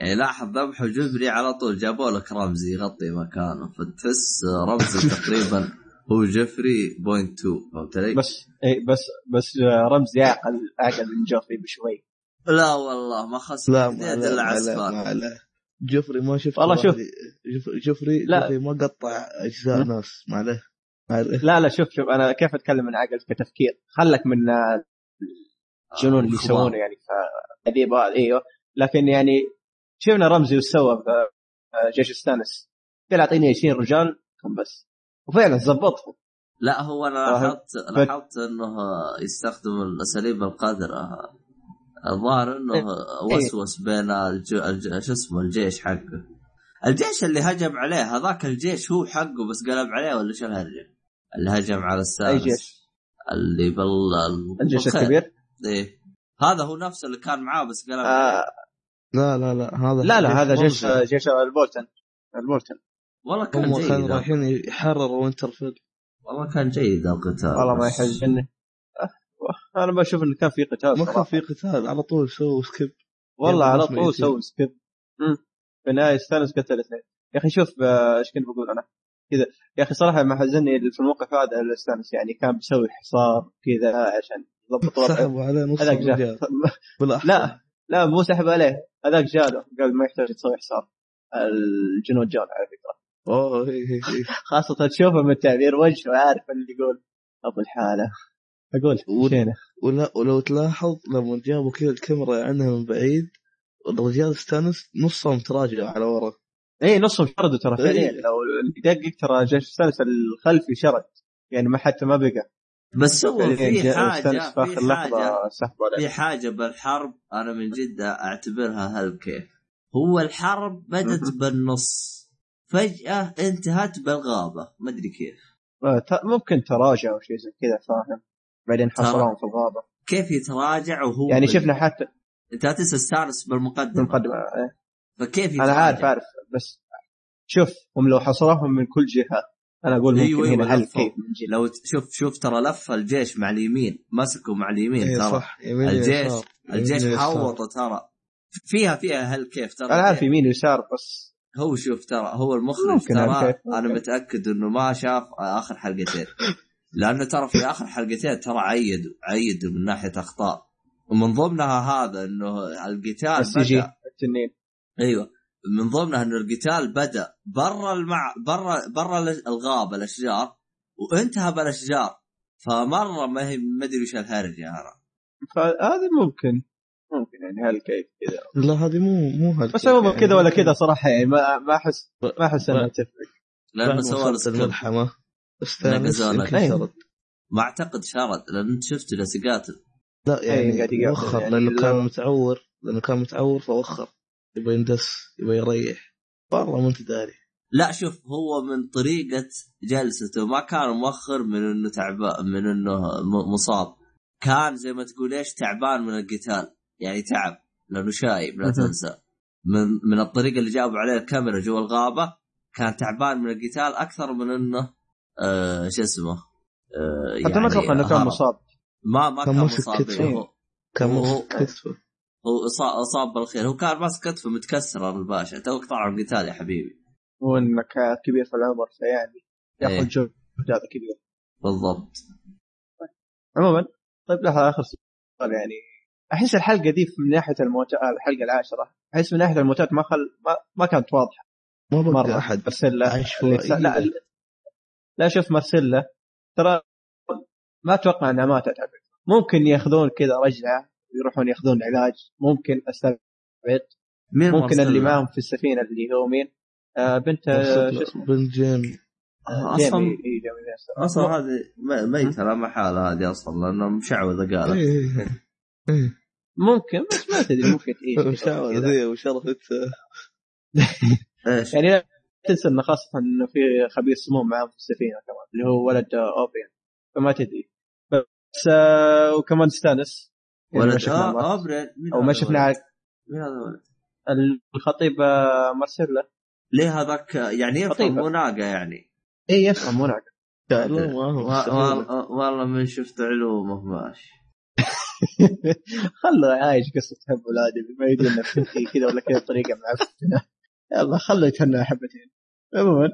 يعني لاحظ ذبحوا جوفري على طول جابوا لك رمزي يغطي مكانه فتحس رمزي تقريبا هو جوفري point 2 فهمت علي؟ بس اي بس بس رمزي اعقل أعقل من جوفري بشوي لا والله ما خص لا ما الا لا لا جوفري ما شفت والله شوف. جوف- جوفري لا. جوفري ما قطع أجزاء? ناس ما عليه لا لا شوف شوف أنا كيف أتكلم من عقل كتفكير خلك من الجنون اللي. يسوونه يعني هذا إيوه لكن يعني شفنا رمزي وش سوى في آه، جيش ستانس قال أعطيني 20 رجال كم بس وفعلا زبطهم لا هو أنا؟ لاحظت لاحظت إنه يستخدم الأساليب القذرة الظاهر إنه إيه. وسوس بين الج... الج... شو اسمه الجيش حقه الجيش اللي هجم عليه هذاك الجيش هو حقه بس قلب عليه ولا شو الهرجة؟ اللي هجم على السادس. اي جيش؟ اللي بال ال- الجيش. الكبير؟ إيه. هذا هو نفسه اللي كان معاه بس قلب آه. لا لا لا هذا لا لا هذا جيش. جيش البولتن. البولتن. والله كان هم جيد. كانوا رايحين يحرروا وينترفيل والله كان جيد القتال والله ما يحزنني. أه، أنا بشوف انه كان في قتال ما كان. في قتال على طول سووا skip. والله على طول. سووا skip. في النهايه استانس قتل الاثنين يا أخي شوف آه، إيش كنت بقول أنا؟ كذا. يا أخي صراحة ما حزني في الموقف هذا الاستانس يعني كان بيسوي حصار كذا عشان يضبط سحبوا عليه نص الرجال لا لا مو سحب عليه. هذاك جاله قال ما يحتاج تسوي حصار. الجنود جون على فكرة. أوه هي هي هي. خاصة تشوفه من تعبير وجهه عارف اللي يقول. ابو الحالة؟ أقول و- مشينا ولا ولو تلاحظ لما جابوا كذا الكاميرا عنها من بعيد الرجال استانس نصهم تراجع على ورا. اي نصهم شردوا ترى إيه. فعليا. لو دقق ترى جيش ستانس الخلفي شرد. يعني ما حتى ما بقى. بس هو في حاجة في حاجة في حاجة بالحرب أنا من جد أعتبرها هل كيف هو الحرب بدت. بالنص. فجأة انتهت بالغابة. ما أدري كيف. آه، ت- ممكن تراجع أو شيء زي كذا فاهم؟ بعدين حصروهم في الغابة. كيف يتراجع وهو يعني شفنا حتى أنت لا تنسى السادس بالمقدمة. المقدمه إيه. فكيف أنا يتراجع؟ عارف عارف. بس شوف هم لو حصروهم من كل جهة أنا أقول ممكن أيوة، هنا لفوا. كيف لو شوف شوف ترى لف الجيش مع اليمين مسكوا مع اليمين إي ترى صح يمين الجيش يسار. الجيش. حوطه ترى فيها فيها هل كيف ترى أنا عارف يمين ويسار بس هو شوف ترى هو المخرج ترى. أنا. متأكد إنه ما شاف آخر حلقتين لأنه ترى في آخر حلقتين ترى عيدوا عيدوا من ناحية أخطاء ومن ضمنها هذا إنه القتال ال CG بدا التنين أيوه من ضمنها انه القتال بدأ برا المع برا برا الغابة الأشجار وانتهى بالأشجار. فمرة ما هي ما أدري وش الهرجه أنا فهذا ممكن. ممكن يعني هل كيف كذا. لا هذه مو مو هذه بس هو كذا ولا كذا صراحة يعني ما ما أحس ما أحس إنها تفرق. لأنه سوى. الملحمه ما أعتقد شرد لأن انت شفته جالس يقاتل لا يعني وخر يعني لأنه كان متعور لأنه كان متعور فوخر. يبغى يندس يبغى يريح. والله ما انت داري. لا شوف هو من طريقة جلسته ما كان موخر من إنه تعبان من إنه مصاب. كان زي ما تقول إيش تعبان من القتال. يعني تعب لأنه شايب لا. تنسى. من من الطريقة اللي جابوا عليه الكاميرا جوا الغابة كان تعبان من القتال أكثر من إنه آه شو اسمه آه حتى ما أتوقع إنه كان. مصاب. ما ما كان مصاب كتفه. هو كان ماسك كتفه هو اصاب بالخير. هو كان ماسك كتفه متكسر الباشا. توك طالع من القتال يا حبيبي. هو انك كبير في العمر فيعني إيه. ياخذ جهد هذا كبير. بالضبط. عموما طيب لحظه آخر سؤال يعني. أحس الحلقة دي من ناحية الموتات الحلقة العاشرة أحس من ناحية الموتات ما خل ما, ما كانت واضحة. ما مرة. أحد. اللي- لا لا شوف مرسيلا ترى ما أتوقع إنها ماتت. ممكن يأخذون كذا رجعه يروحون ياخذون علاج ممكن أستبعد مين ممكن؟ اللي معهم في السفينة اللي هو مين؟ آه بنت آه، شو اسمه؟ بن جيم آه، جيمي أصلا إيه، جيمي. أصلا هذه ميته لا محالة هذه أصلا لأنه مشعوذة قالت إيه إيه ممكن بس ما تدري ممكن تعيش. ذي وشرفت إيش؟ يعني لا تنسى إنه خاصة إنه في خبير سموم معاهم في السفينة كمان اللي هو ولد آه، اوبرين فما تدري بس آه وكمان ستانس يعني ما ولد شفنا آه مين أو هذا ما شفنا؟ مين هذا الولد؟ الخطيب آه، مارسيلا ليه هذاك؟ يعني يفهم خطيبة. مو ناقة يعني. اي يفهم مو لا ما هو و- مستحيل. والله من شفت علومه ماشي خله عايش قصة حب ولادي ما يدري إنه كذا ولا كذا بطريقه معفنه يلا خله يتهنى حبتين. عموما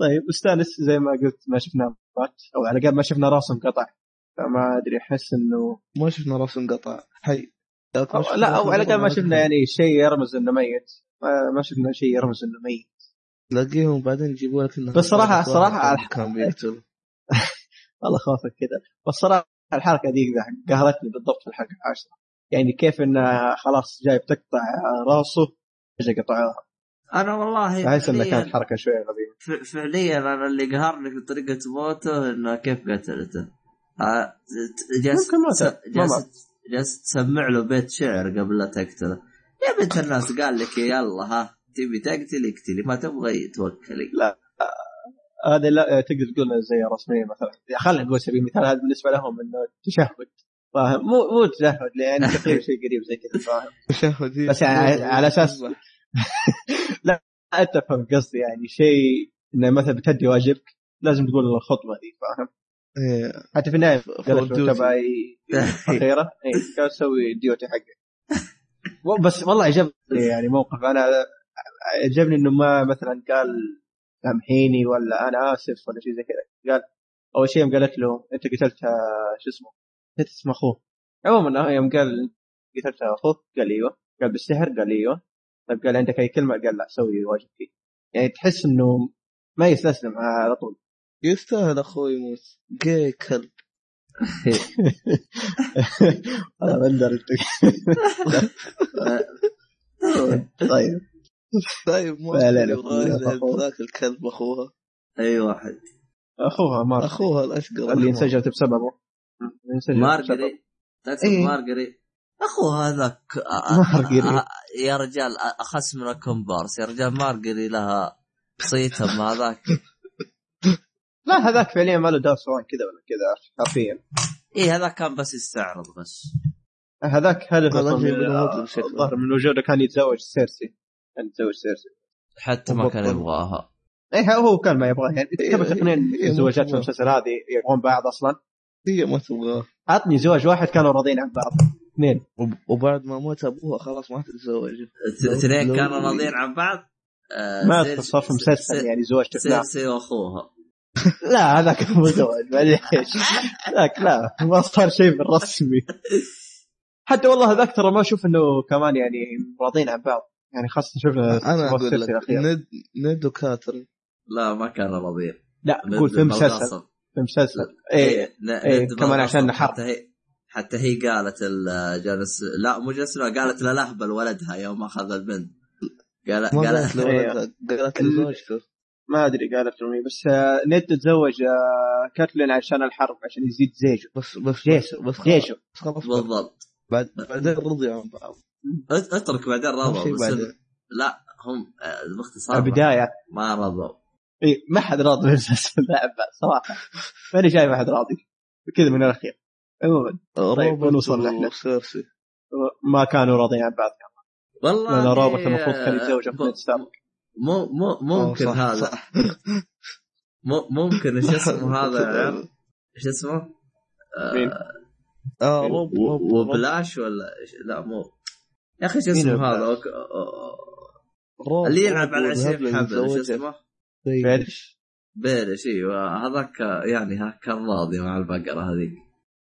طيب استانس زي ما قلت ما شفنا مات أو على الأقل ما شفنا راسه انقطع. فما أدري أحس إنه ما شفنا رأس انقطع حي أو لا أو راسه على الأقل ما. شفنا يعني شيء يرمز إنه ميت. ما, ما شفنا شيء يرمز إنه ميت. تلاقيهم بعدين يجيبوا لك انه بس صراحة- صراحة الح- كان بيقتل والله خوفك كذا. بس صراحة الحركة دي قهرتني بالضبط في الحلقة العاشره يعني كيف انه خلاص جاي بتقطع رأسه فجاه قطعوها أنا والله احس انها كانت حركة شوية غبية. فعليا أنا اللي قهرني في طريقة موته إنه كيف قتلته. جالس ما جالس. جالس تسمع له بيت شعر قبل لا تقتله. يا بنت الناس قال لك يلا ها تبي تقتلي اقتلي ما تبغي توكلي لا هذا لا تقدر تقول زي رسمية مثلا. خلينا نقول سبيل المثال هذا بالنسبة لهم إنه تشهد. فاهم؟ مو مو تشهد يعني تقريبا شيء قريب زي كذا فاهم؟ مشاهد بس يعني على أساس- لا أنت فهم قصدي يعني شيء إنه مثلا بتدي واجبك لازم تقول الخطبة دي فاهم؟ إيه. حتى في النهاية. تبعي اخيره اي قال سوي ال duty حقك بس والله عجبني يعني موقف. أنا عجبني إنه ما مثلا قال سامحيني ولا أنا آسف ولا شيء زي كذا. قال أول شيء يوم قالت له أنت قتلت آه، شو اسمه؟ نسيت اسم أخوه. عموما يوم قال قتلت أخوك قال أيوه. قال بالسحر قال أيوه. طيب قال عندك أي كلمة؟ قال لا سوي واجبك يعني تحس إنه ما يستسلم على طول. يستاهل أخوي يموت جاي كلب. طيب. طيب ما لا، لا، يراجع أخوه. ذاك الكلب أخوها. أي واحد. أخوها مارك. أخوها الأشقر. اللي انسجنت بسببه. مارجري تقصد إيه. مارجري اخو هذاك مارجري. آه، يا رجال أخس من الكومبارس يا رجال مارجري لها صيتها ما هذاك. لا هذاك فعليا ما له دور سواء كذا ولا كذا حرفيا. اي هذاك كان بس يستعرض بس. هذاك هدف هذاك أصلاً جايبينه من- مدري شكله. الظاهر من وجوده كان يتزوج سيرسي. كان يتزوج سيرسي. حتى ما كان. يبغاها. إيه هو كان ما يبغاه يعني إيه، تبغى اثنين إيه، زوجات في. المسلسل هذه يبغون بعض أصلا. هي ما تبغاه. عطني زوج واحد كانوا راضيين عن بعض. اثنين. وب- وبعد ما مات أبوها خلاص ما تتزوج. اثنين كانوا راضيين عن بعض؟ آه، ما في مسلسل يعني زواج سيرسي وأخوها. لا هذاك مو زواج معليش. ذاك لا ما صار شيء بالرسمي حتى والله ذاك ترى ما أشوف إنه كمان يعني راضين عن بعض. يعني خاصة شفنا أنا أقول لك. ند ند وكاترين لا ما كانوا راضيين لا أقول في مسلسل. في مسلسل. إيه ن- إيه، ند كمان. عشان حرب. حتى هي حتى هي قالت ال- جالس لا مو جالس لا، قالت له لهبل ولدها يوم أخذ البنت. قال قالت له إيه. قالت له زوجته ما أدري قالت مين، بس آه، نيد تزوج آه، كاتلين عشان الحرب عشان يزيد زيجه بس بس جيشه بس جيشه بس خلاص بالضبط. بعد بعدين رضيوا عن بعض. أت- أترك بعدين رضوا بعدين. لا هم آه، باختصار البداية. ما رضوا. إيه ما حد راضي بالمسلسل صراحة. ماني شايف احد راضي. كذا من الأخير. عموما روبرت ونوصل نحن. وسيرسي ما كانوا راضيين عن بعض. والله لأن إني- روبرت المفروض كان يتزوج ستارك مو مو ممكن صح، هذا صح. مو ممكن شو اسمه هذا شو اسمه؟ آه، مين؟ آه روب وبلاش ولا لا مو يا أخي شو مين اسمه؟ هذا أوك- أو- روب اللي يلعب روب على وذهب عشرين حبل شو للزوجة. اسمه؟ بيرش بيرش إيوه هذاك يعني ها كان راضي مع البقرة هذيك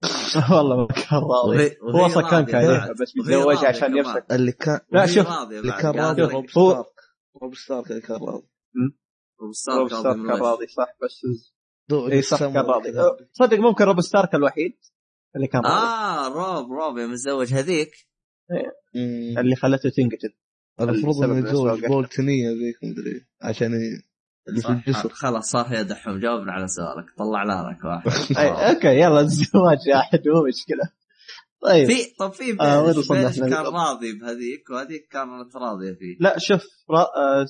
والله ما كان راضي هو أصلا كان بعد. بس راضية عشان. يفسك اللي كان لا شوف اللي. كان راضي هو- روب ستارك اللي كان راضي روب ستارك روب ستارك راضي كان راضي صح بس دو- اي صح كان راضي صدق ممكن روب ستارك الوحيد اللي كان راضي آه روب روب يوم متزوج هذيك. مم. اللي خلته تنقتل. المفروض إنه يتزوج سوى بول تنية ذيك مدري عشان ي- اللي في صح الجسر خلاص صار يا دحوم. جاوبنا على سؤالك. طلعنا لك واحد. أي، okay يلا الزواج واحد مو مشكلة. طيب. في طب في آه، وصلنا؟ بيرش إحنا كان؟ راضي بهذيك وهذيك كانت راضية فيه. لا شوف را... آه،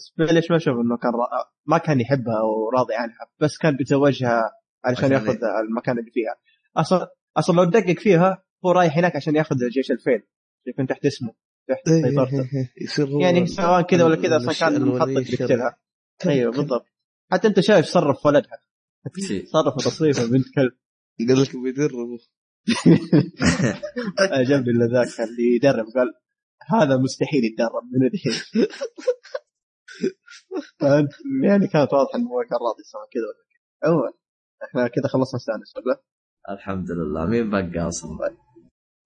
ما شوف إنه كان را... ما كان يحبها أو راضي عنها بس كان بيتزوجها علشان ياخذ المكان اللي فيها. أصلا أصلا لو تدقق فيها هو رايح هناك عشان ياخذ جيش الفيل. اللي يكون تحت اسمه تحت إيه، سيطرته. إيه، إيه. يصير هو يعني سواء كذا ولا كذا أصلا كان مخطط. يقتلها. أيوه بالضبط. حتى أنت شايف صرف ولدها. صرف تصريفه بنت كلب. قال لك بيدربه. عجبني اللي ذاك اللي يدرب قال هذا مستحيل يتدرب من الحين. فأنت يعني كانت واضحة انه هو كان راضي سواء كذا ولا كذا. عموما إحنا كذا خلصنا السادس ولا الحمد لله. مين بقى أصلا؟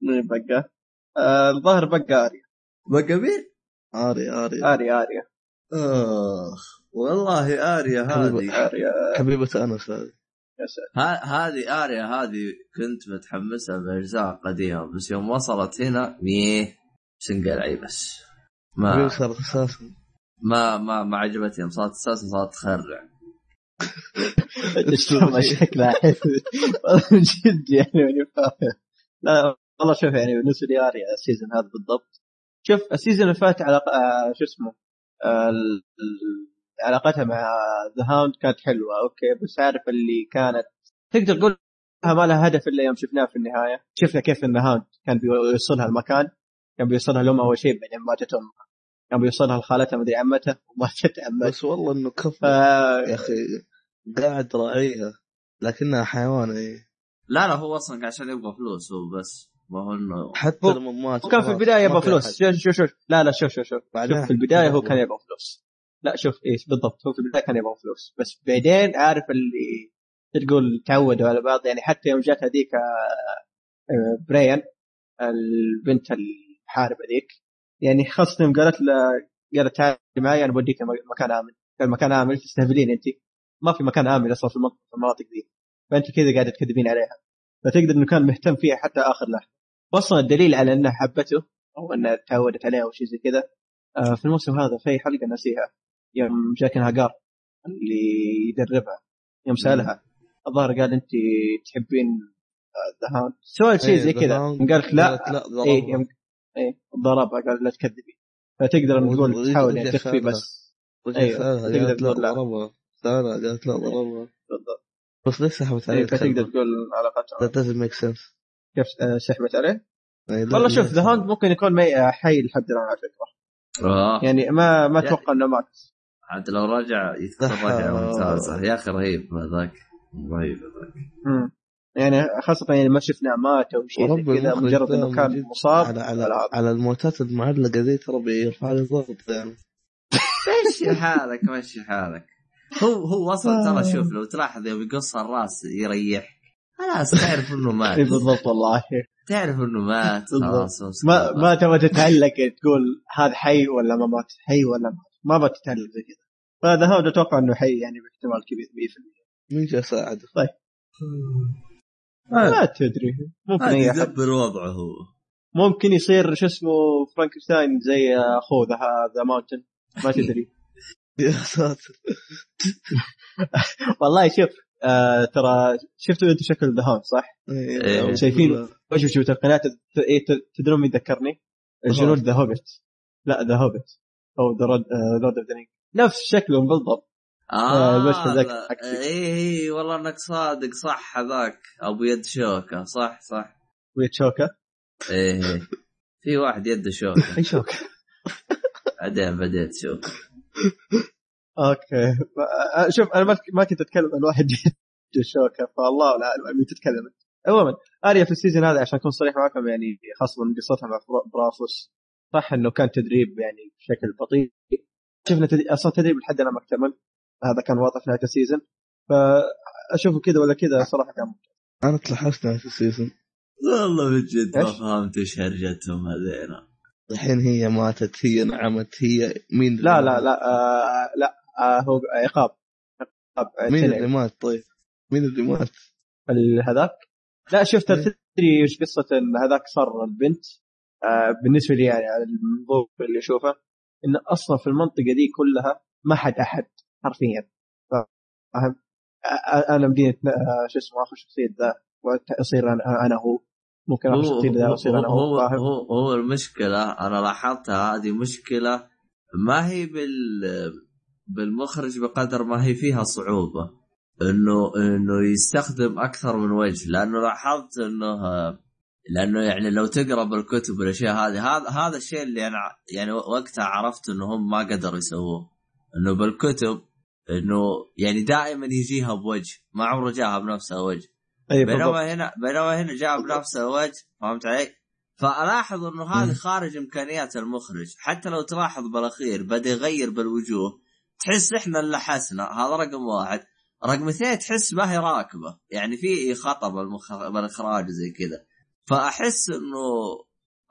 مين بقى؟ آه، الظاهر بقى آريا. بقى مين؟ اري اري آريا آريا. آخ والله آريا هذه. آريا. حبيبة أنس هذه. هذه آريا هذه كنت متحمسها بأجزاء قديمة بس يوم وصلت هنا مية سنقلعي بس. حبيبة ما صارت أساسا. ما ما ما عجبتني. يوم صارت أساسا صارت تخرع. شكلها من جد يعني ماني فاهم. لا والله شوف يعني بالنسبة لي آريا ال season هذا بالضبط. شوف السيزون اللي فات على آه، شو اسمه آه، علاقتها مع The Hound كانت حلوة okay بس عارف اللي كانت تقدر تقول ما لها هدف إلا يوم شفناه في النهاية. شفنا كيف إن Hound كان بيوصلها المكان كان بيوصلها لأمها أول شيء بعدين ماتت أمها. كان بيوصلها لخالتها مدري عمته وماتت عمته بس والله إنه كفو. ف... يا أخي قاعد راعيها لكنها حيوان إيه. لا لا هو أصلا عشان يبغى فلوس هو بس ما هو إنه حتى لما مات وكان في البداية يبغى فلوس. شوف شوف شوف لا لا شوف شوف شوف. في البداية هو كان يبغى فلوس. لا شوف إيش بالضبط هو في البداية كان يبغى فلوس. بس بعدين عارف اللي تقول تعودوا على بعض يعني حتى يوم جات هذيك آه، آه، بريان البنت الحاربه ذيك يعني يوم قالت له قالت تعالي معي أنا بوديك مكان آمن. قال مكان آمن تستهبلين أنت. ما في مكان آمن أصلا في المناطق ذي فأنت كذا قاعدة تكذبين عليها. فتقدر إنه كان مهتم فيها حتى آخر لحظة. واصلا الدليل على إنها حبته أو إنها تعودت عليه أو شيء زي كذا. آه، في الموسم هذا في حلقة نسيها. يوم جاكن هاجار اللي يدربها يوم سألها الظاهر قال أنت تحبين ذا هاوند سوى شيء إيه، زي The كذا. قالت لا قالت لا ضربها. إيه يوم إيه ضربها قال لا تكذبي. فتقدر أن تقول تحاول يعني تخفي. بس. سألها تقدر قالت لا تقول لا. ضربها. قالت لا ضربها. بالضبط. بس ليش سحبت عليه إيه، فتقدر؟ تقول That doesn't make sense. كيف آه، سحبت عليه؟ يعني لا- والله شوف ذا هاوند ممكن يكون حي لحد الآن على فكرة. آه. يعني ما ما يا- أتوقع إنه مات. عاد لو رجع يذكر صح. رجعه ممتازه يا أخي رهيب هذاك رهيب هذاك. يعني خاصة يعني ما شفنا مات أو شيء كذا مجرد إنه كان مصاب على على. على الموتات المعلقة ذي ترى بيرفع لي ضغط يعني مشي حالك مشي حالك هو هو أصلا ترى شوف لو تلاحظ يوم يقص الراس يريح خلاص تعرف إنه مات بالضبط والله تعرف إنه مات بالضبط. خلاص ما. ما تبغى تتعلق تقول هذا حي ولا ما مات حي ولا مات ما بغى تتعلق زي كذا. فهذا هو أتوقع إنه حي يعني باحتمال كبير 100% مين جاء ساعده؟ ما تدري. ممكن يدبر وضعه هو. ممكن يصير شو اسمه فرانكشتاين زي اخوه the The Mountain ما تدري. يا ساتر. والله شوف آه ترى شفتوا أنتم شكل The Hound صح؟ إيه. شايفين؟ وش شفت القناع؟ إيه ت- تدرون مين ذكرني؟ الجنود The Hobbit لا The Hobbit أو Lord of the نفس شكلهم بالضبط آه، آه المشهد ذاك. اي اي والله إنك صادق. صح هذاك. ابو يد شوكة. صح صح. ويتشوكا إيه إيه. في واحد يده شوكة. أي شوكا بعدين بديت شوكة. أوكي. آه، شوف أنا ما كنت أتكلم عن واحد يده شوكا فالله عن مين تتكلم. عموما أريا في السيزون هذا عشان أكون صريح معكم يعني خاصة من قصتها مع برا- برافوس. صح إنه كان تدريب يعني بشكل بطيء شفنا تدريب أصلا تدريب لحد الآن ما اكتمل هذا كان واضح في نهاية السيزون فأشوفه كذا ولا كذا صراحة كان أنا تلحقت في السيزون والله من جد ما؟ فهمت إيش هرجتهم هذينا الحين هي ماتت هي نعمت هي مين لا لا؟ لا آه لا آه هو عقاب عقاب آه، مين. اللي مات طيب؟ مين اللي مات؟ هذاك لا شفت إيه. تدري إيش قصة إن هذاك صار البنت بالنسبة لي يعني على المنظور اللي أشوفه إن أصلا في المنطقة دي كلها ما حد أحد حرفيا. فاهم؟ آه، آه، أنا مدينة آه، شو اسمه اخر شخصية ذا واصير أنا أنا هو. ممكن اخر هو شخصية ذا هو, واصير أنا هو, هو فاهم؟ هو, هو المشكلة أنا لاحظتها هذه مشكلة ما هي بال بالمخرج بقدر ما هي فيها صعوبة. إنه إنه يستخدم أكثر من وجه لأنه لاحظت إنه لأنه يعني لو تقرأ بالكتب والأشياء هذه هذا هذا الشيء اللي أنا يعني وقتها عرفت إنه هم ما قدروا يسووه. إنه بالكتب إنه يعني دائما يجيها بوجه ما عمره جاها بنفسها وجه. بالضبط. بينما هنا بينما هنا جاء بنفسه وجه فهمت علي؟ فألاحظ إنه هذه. خارج إمكانيات المخرج. حتى لو تلاحظ بالأخير بدا يغير بالوجوه تحس إحنا اللي حسنا هذا رقم واحد. رقم اثنين تحس ما هي راكبة. يعني في خطا بالمخ... بالإخراج زي كذا. فأحس إنه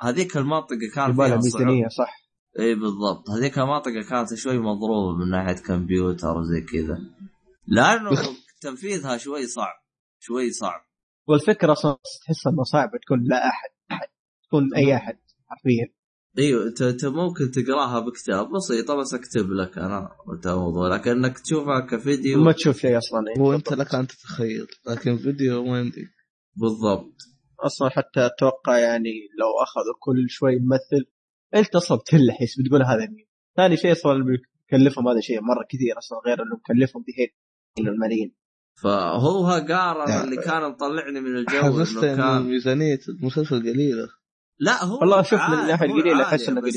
هذيك المنطقة كان يبغى لها فيها ميزانية صح. اي بالضبط. هذيك المنطقة كانت شوي مضروبة من ناحية كمبيوتر وزي كذا. لأنه تنفيذها شوي صعب شوي صعب. والفكرة أصلا تحس انه صعبة تكون لا أحد أحد تكون أي أحد حرفيا. إيوه انت انت ممكن تقراها بكتاب بسيطه بس أكتب لك أنا الموضوع لكن انك تشوفها كفيديو. ما تشوف شيء أصلا. هو أنت لك ان تتخيل لكن فيديو ما يمدي بالضبط. أصلا حتى أتوقع يعني لو أخذوا كل شوي ممثل انت أصلا بتلحس بتقول هذا مين؟ ثاني شيء أصلا اللي بيكلفهم هذا شيء مرة كثير أصلا غير انه مكلفهم بهيك الملايين. فهو هقار أنا يعني- اللي كان مطلعني من الجو حسست إنه ان كان ميزانية المسلسل قليلة. لا هو والله شوف من الناحيه القليله احس انه قليلة.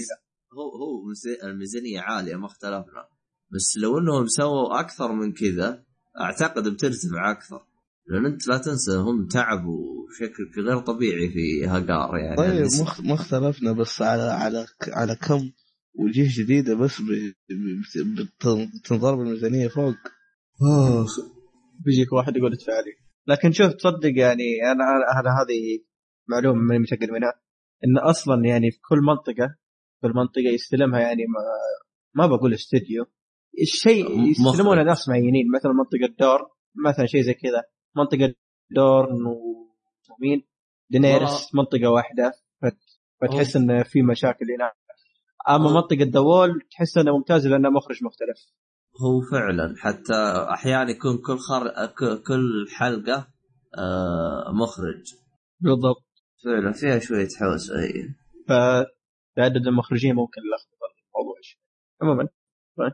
هو هو ميز- الميزانية عالية ما اختلفنا. بس لو إنهم سووا أكثر من كذا أعتقد بترتفع أكثر لأن أنت لا تنسى هم تعبوا بشكل غير طبيعي في هقار يعني. طيب س- ما اخ- اختلفنا بس على على على كم وجيه جديدة بس بتنضرب الميزانية فوق. بيجيك واحد يقول ادفع لي لكن شوف تصدق يعني أنا أنا, هذه معلومة ماني متأكد منها إن أصلا يعني في كل منطقة كل منطقة يستلمها يعني ما ما بقول استديو الشيء يستلمونه. ناس معينين مثلا منطقة دور مثلا شيء زي كذا. منطقة دورن ومين دينيرس منطقة واحدة. فت- فتحس إنه في مشاكل هناك أما منطقة دوول تحس إنه ممتاز لأنه مخرج مختلف. هو فعلا. حتى أحيانا يكون كل خر... كل حلقة آه مخرج. بالضبط. فعلا فيها شوية حوسه هي فتعدد المخرجين ممكن يلخبط الموضوع شوي. عموما. طيب.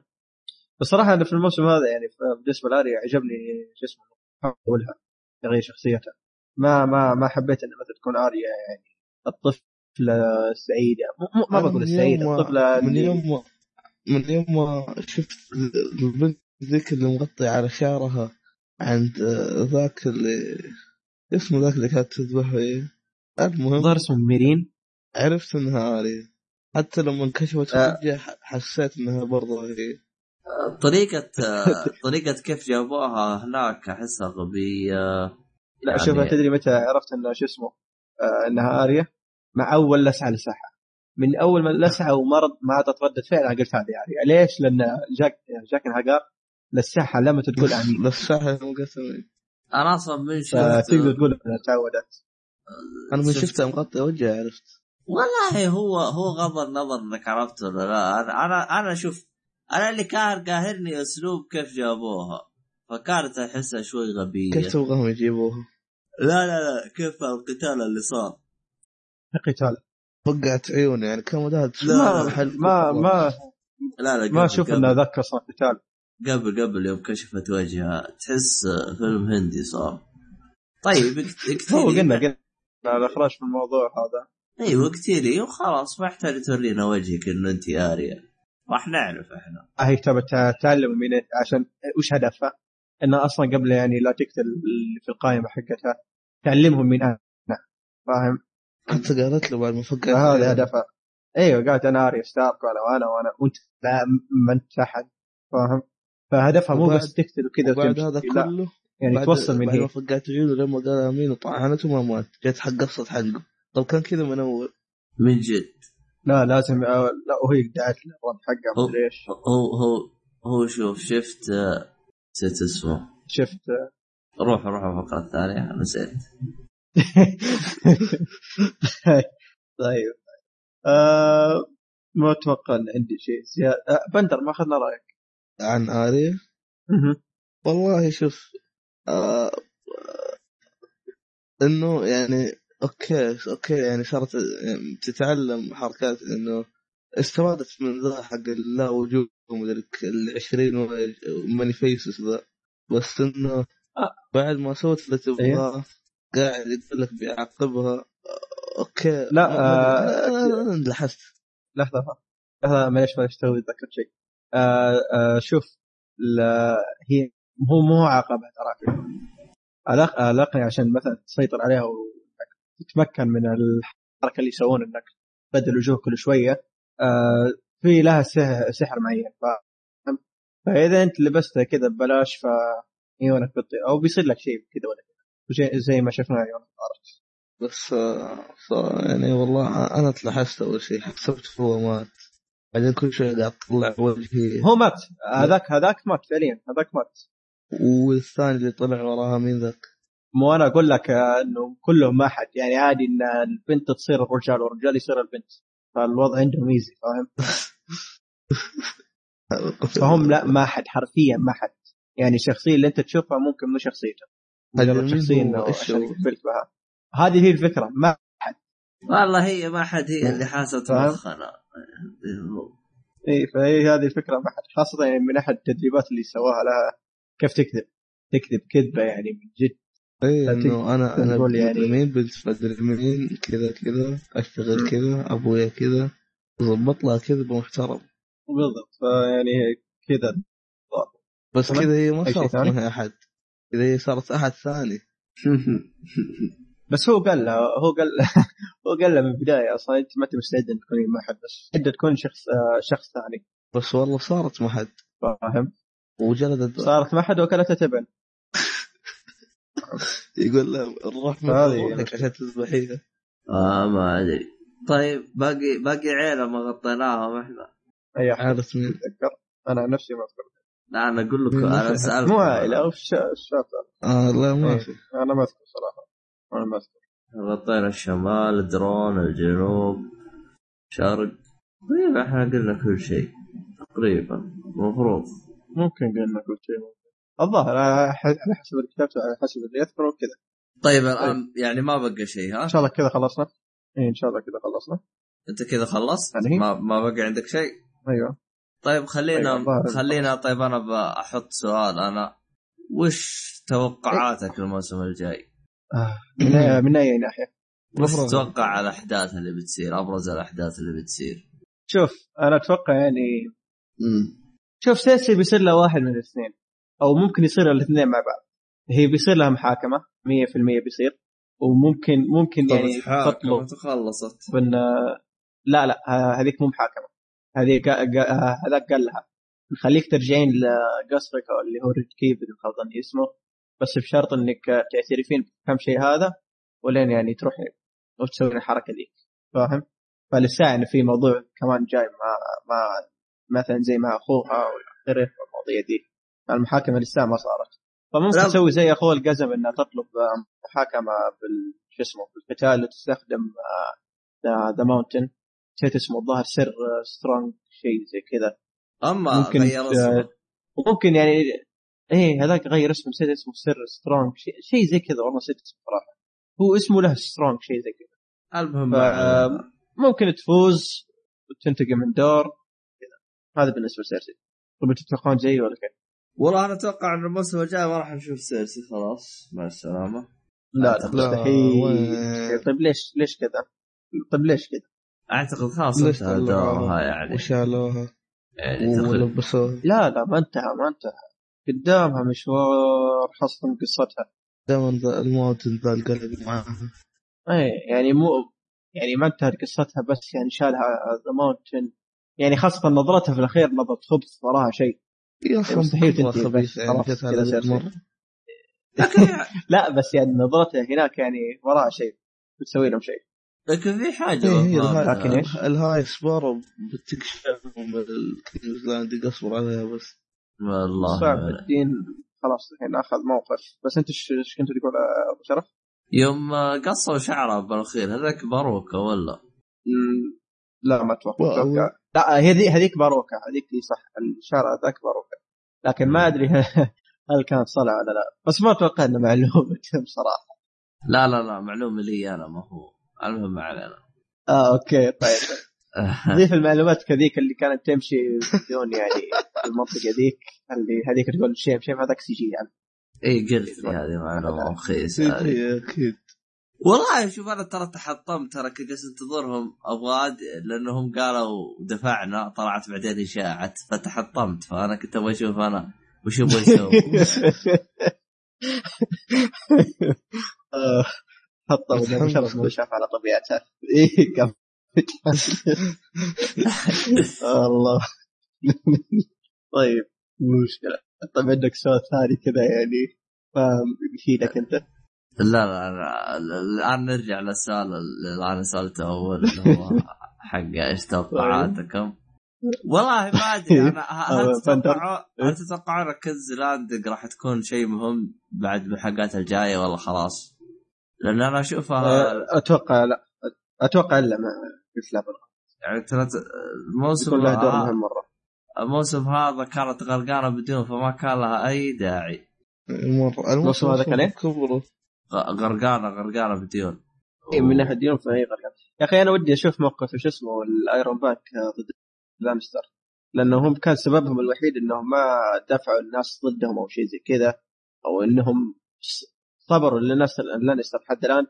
بصراحة أنا في الموسم هذا يعني بالنسبة لاري عجبني شو اسمه حولها تغيير شخصيتها. ما ما ما حبيت إن مثلا تكون آريا يعني الطفلة السعيدة. م- م- ما بقول السعيدة الطفلة من يوم ما من يوم ما شفت البنت ذيك اللي مغطية على شعرها عند آه، ذاك اللي اسمه ذاك اللي كانت تذبح إيه؟ المهم الظاهر اسمه ميرين. عرفت إنها آريا. حتى لما انكشفت آه. ح- حسيت إنها برضه هي طريقة طريقة كيف جابوها هناك أحسها غبية. لا يعني- شوف تدري متى عرفت انه شو اسمه آه إنها اريا مع أول لسعة لسعها من أول ما لسعة ومرض ما عطت رده فعل أنا قلت هذه اريا ليش؟ لأن جاك جاك الهجار لسعها لما تقول آمين. لساها مقسمين أنا أصلا من شفت فتقدر تقول إنها تعودت. أنا من شفت- شفتها مغطية وجهها عرفت. والله هو هو غض النظر إنك عرفت ولا لا. أنا أنا أنا شوف أنا اللي كان قاهرني أسلوب كيف جابوها. فكانت أحسها شوي غبية. كيف تبغاهم يجيبوها؟ لا لا لا كيف القتال اللي صار؟ قتال فقعت عيوني يعني كان مداها ما ما ما, لا لا ما أشوف انه ذاك أصلا قتال. قبل قبل يوم كشفت وجهها. تحس فيلم هندي صار. طيب هو قلنا قلنا الاخراج في الموضوع هذا. أيوه اكتبي وخلاص ما يحتاج تورينا وجهك إنه أنت اريا راح نعرف إحنا. هي تبى تعلم من عشان وش هدفها؟ انها أصلا قبل يعني لا تقتل اللي في القائمة حقتها تعلمهم من أنا. فاهم؟ حتى قالت له بعد ما فقعت فهذا عيوني. هدفها. إيوه قالت أنا اريا ستارك وأنا وأنا وأنا وأنت لا ما أنت أحد. فاهم؟ فهدفها مو بس تقتل وكذا وبعد هذا لا. كله يعني بعد توصل من بعد ما هي فقعت عيونه لما قال أمين وطعنته ما مات. جت حق قصة حقه طب كان كذا من أول. من جد. لا لازم آه، لا وهي دعت للرب حقها مدري إيش. هو هو هو شوف شفت آه، نسيت اسمه. شفت. آه، روح روح الفقرة الثانية نسيت. طيب. آه ما أتوقع إن عندي شيء زيادة. آه بندر ما أخذنا رأيك. عن اريا والله شوف آه إنه يعني أوكي أوكي يعني صارت يعني تتعلم حركات إنه استفادت من ذا حق لا وجود مدري ال 20 ماني فيسز ذا. بس إنه آه. بعد ما سوت اللي تبغاه قاعد يقول لك بيعاقبها. أوكي. لا، ما- آه، لحظة لحظة. معليش معليش توي ذكرت شيء. آه شوف هي هو مو عقبه ترى ألأق- الاقنعه عشان مثلا تسيطر عليها وتتمكن من الحركة اللي يسوون إنك تبدل وجوه كل شوية. آه في لها سحر, سحر معين فاهم؟ فإذا أنت لبستها كذا ببلاش ف عيونك بتطير أو بيصير لك شيء كذا ولا كذا. زي ما شفنا عيونك طارت بس آه، يعني والله أنا تلاحظت أول شيء حسبت هو مات. بعدين كل شوي قاعد تطلع وجهي. هو مات. هذاك هذاك مات فعليا هذاك مات. والثاني اللي طلع وراها مين ذاك؟ مو أنا أقول لك إنه كلهم ما حد يعني عادي إن البنت تصير الرجال والرجال يصير البنت فالوضع عندهم ايزي فاهم؟ فهم لا ما حد حرفيا ما حد. يعني الشخصية اللي أنت تشوفها ممكن مو شخصيته شخصية؟ إنه هذه هي الفكرة ما والله هي ما حد هي اللي حاسه فاهم؟ مخنا. إي فهي هذه الفكرة ما حد خاصة يعني من أحد التدريبات اللي سواها لها كيف تكذب؟ تكذب كذبة يعني من جد. اي إنه أنا أنا تقول يعني يعني- مين بنت مدري مين كذا كذا أشتغل كذا أبويا كذا ضبط لها كذبه محترم بالضبط. فيعني كذا. بس. كذا هي ما صارت؟ معها أحد. كذا هي صارت أحد ثاني. بس هو قال له هو قال هو قال له من البداية أصلا أنت ما انت مستعد ان تكوني مع حد بس مستعد تكون شخص آه، شخص ثاني. بس والله صارت مع حد فاهم؟ وجلدت. صارت مع حد وكلتها تبن يقول له نروح هذه روحك عشان تذبحيها آه ما أدري. طيب باقي باقي عيلة ما غطيناهم إحنا. اي عارف مين أتذكر. أنا نفسي ما أذكر. لا أنا أقول لكم مين أنا اسالكم مو عائلة أو شا- شاب. آه لا ما. في أنا ما أذكر صراحة. أنا ما أذكر. غطينا الشمال الدرون الجنوب شرق. تقريبا إحنا قلنا كل شيء. تقريبا. المفروض ممكن قلنا كل شيء. ممكن الظاهر على حسب اللي كتبته على حسب اللي يذكره كذا طيب الآن يعني ما بقى شيء ها إن شاء الله كذا خلصنا اي إن شاء الله كذا خلصنا أنت كذا خلصت يعني؟ ما ما بقى عندك شيء أيوه طيب خلينا أيوة، خلينا طيب أنا بحط سؤال أنا وش توقعاتك للموسم الجاي؟ آه. من أي- من اي ناحيه؟ وش مفروض. تتوقع الأحداث اللي بتصير أبرز الأحداث اللي بتصير؟ شوف أنا أتوقع يعني مم. شوف سيرسي بيصير لها واحد من الاثنين أو ممكن يصير الاثنين مع بعض. هي بيصير لها محاكمة 100% بيصير. وممكن ممكن يعني تطلب تخلصت. بان لا لا هذيك مو محاكمة. هذيك هذاك قال لها. نخليك ترجعين لقصرك اللي هو ريد كيف اذا اسمه. بس بشرط إنك تعترفين بكم شيء هذا ولين يعني تروحي وتسوي الحركة ذيك. فاهم؟ فلسه إنه في موضوع كمان جاي مع مع مثلا زي مع أخوها والى اخره والمواضيع دي المحاكمه لسه ما صارت. فممكن. تسوي زي أخوه القزم انها تطلب آه، محاكمة بال شو اسمه بالقتال وتستخدم The Mountain نسيت اسمه الظاهر Ser Strong شيء زي كذا. أما ممكن غير آه، اسمه. وممكن يعني إيه هذاك غير اسمه نسيت اسمه Ser Strong شيء شي زي كذا والله نسيت اسمه صراحة. هو اسمه له Strong شيء زي كذا. المهم ممكن تفوز وتنتقم من دور. كذا هذا بالنسبة لسيرسي طيب تتوقعون زي ولا كيف؟ والله أنا أتوقع إن الموسم الجاي ما راح نشوف سيرسي خلاص مع السلامة لا لا. مستحيل؟ طيب ليش ليش كذا؟ طيب ليش كذا؟ أعتقد خلاص ليش انتهى؟ دورها يعني وشالوها يعني ولبسوها لا لا ما انتهى ما انتهى قدامها مشوار حصل قصتها دائما المواطن ذا القلب معاها إيه يعني مو يعني ما انتهت قصتها بس يعني شالها ذا ماونتن يعني خاصة نظرتها في الأخير نظرة خبث وراها شيء مستحيل خبيث يعني. مرة لكن لا بس يعني نظرتها هناك يعني وراها شيء بتسوي لهم شيء. لكن في حاجة إيه، هي مفهومة. الهاي- لكن إيش؟ الهاي سبارو بتكشفهم الكينجزلاند قصبر عليها بس. والله. صعب الدين خلاص الحين اخذ موقف. بس أنت إيش إيش كنت تقول أبو شرف؟ يوم قصوا شعره بالأخير هذاك باروكه ولا؟ لا ما أتوقع. لا هذي هذيك باروكه هذيك صح الشارع ذاك باروكه لكن ما أدري هل كان صلع ولا لا. بس ما أتوقع إنه معلومه بصراحه لا لا لا معلومه لي أنا ما هو. المهم ما علينا. آه okay طيب. ضيف المعلومات كذيك اللي كانت تمشي بدون يعني المنطقة ذيك اللي هذيك تقول shame shame هذاك CG يعني. اي قلت لي هذه معلومة رخيصة. أكيد. والله شوف أنا ترى تحطمت ترى كنت جالس انتظرهم أبغى لأنهم قالوا دفعنا طلعت بعدين اشاعه فتحطمت. فأنا كنت أبغى أشوف أنا وش يبغى يسوي آه، شرف حمد. ما شاف على طبيعته. إيه كم الله. طيب مشكلة. طيب عندك سؤال ثاني كذا يعني فاهم يفيدك أنت؟ لا لا لا الآن نرجع للسؤال اللي أنا سألته أول اللي هو حق إيش توقعاتكم؟ والله ما أدري أنا هل آه، فندر. تتوقعوا هل تتوقعون كنزلاند راح تكون شيء مهم بعد الحلقات الجاية ولا خلاص؟ لأن أنا اشوفها آه، أتوقع لا أتوقع إلا مع مثل يعني ترى الموسم لها دور مهم مرة الموسم هذا كانت غرقانة بدون فما كان لها أي داعي مرة الموسم هذا كان إيه؟ غرقانة غرقانة بدون اي من ناحية ديون فهي غرقان يا أخي أنا ودي أشوف موقف شو اسمه الأيرون بانك ضد لانستر لأنه هم كان سببهم الوحيد إنهم ما دفعوا الناس ضدهم أو شيء زي كذا أو إنهم صبروا للناس لانستر حتى الآن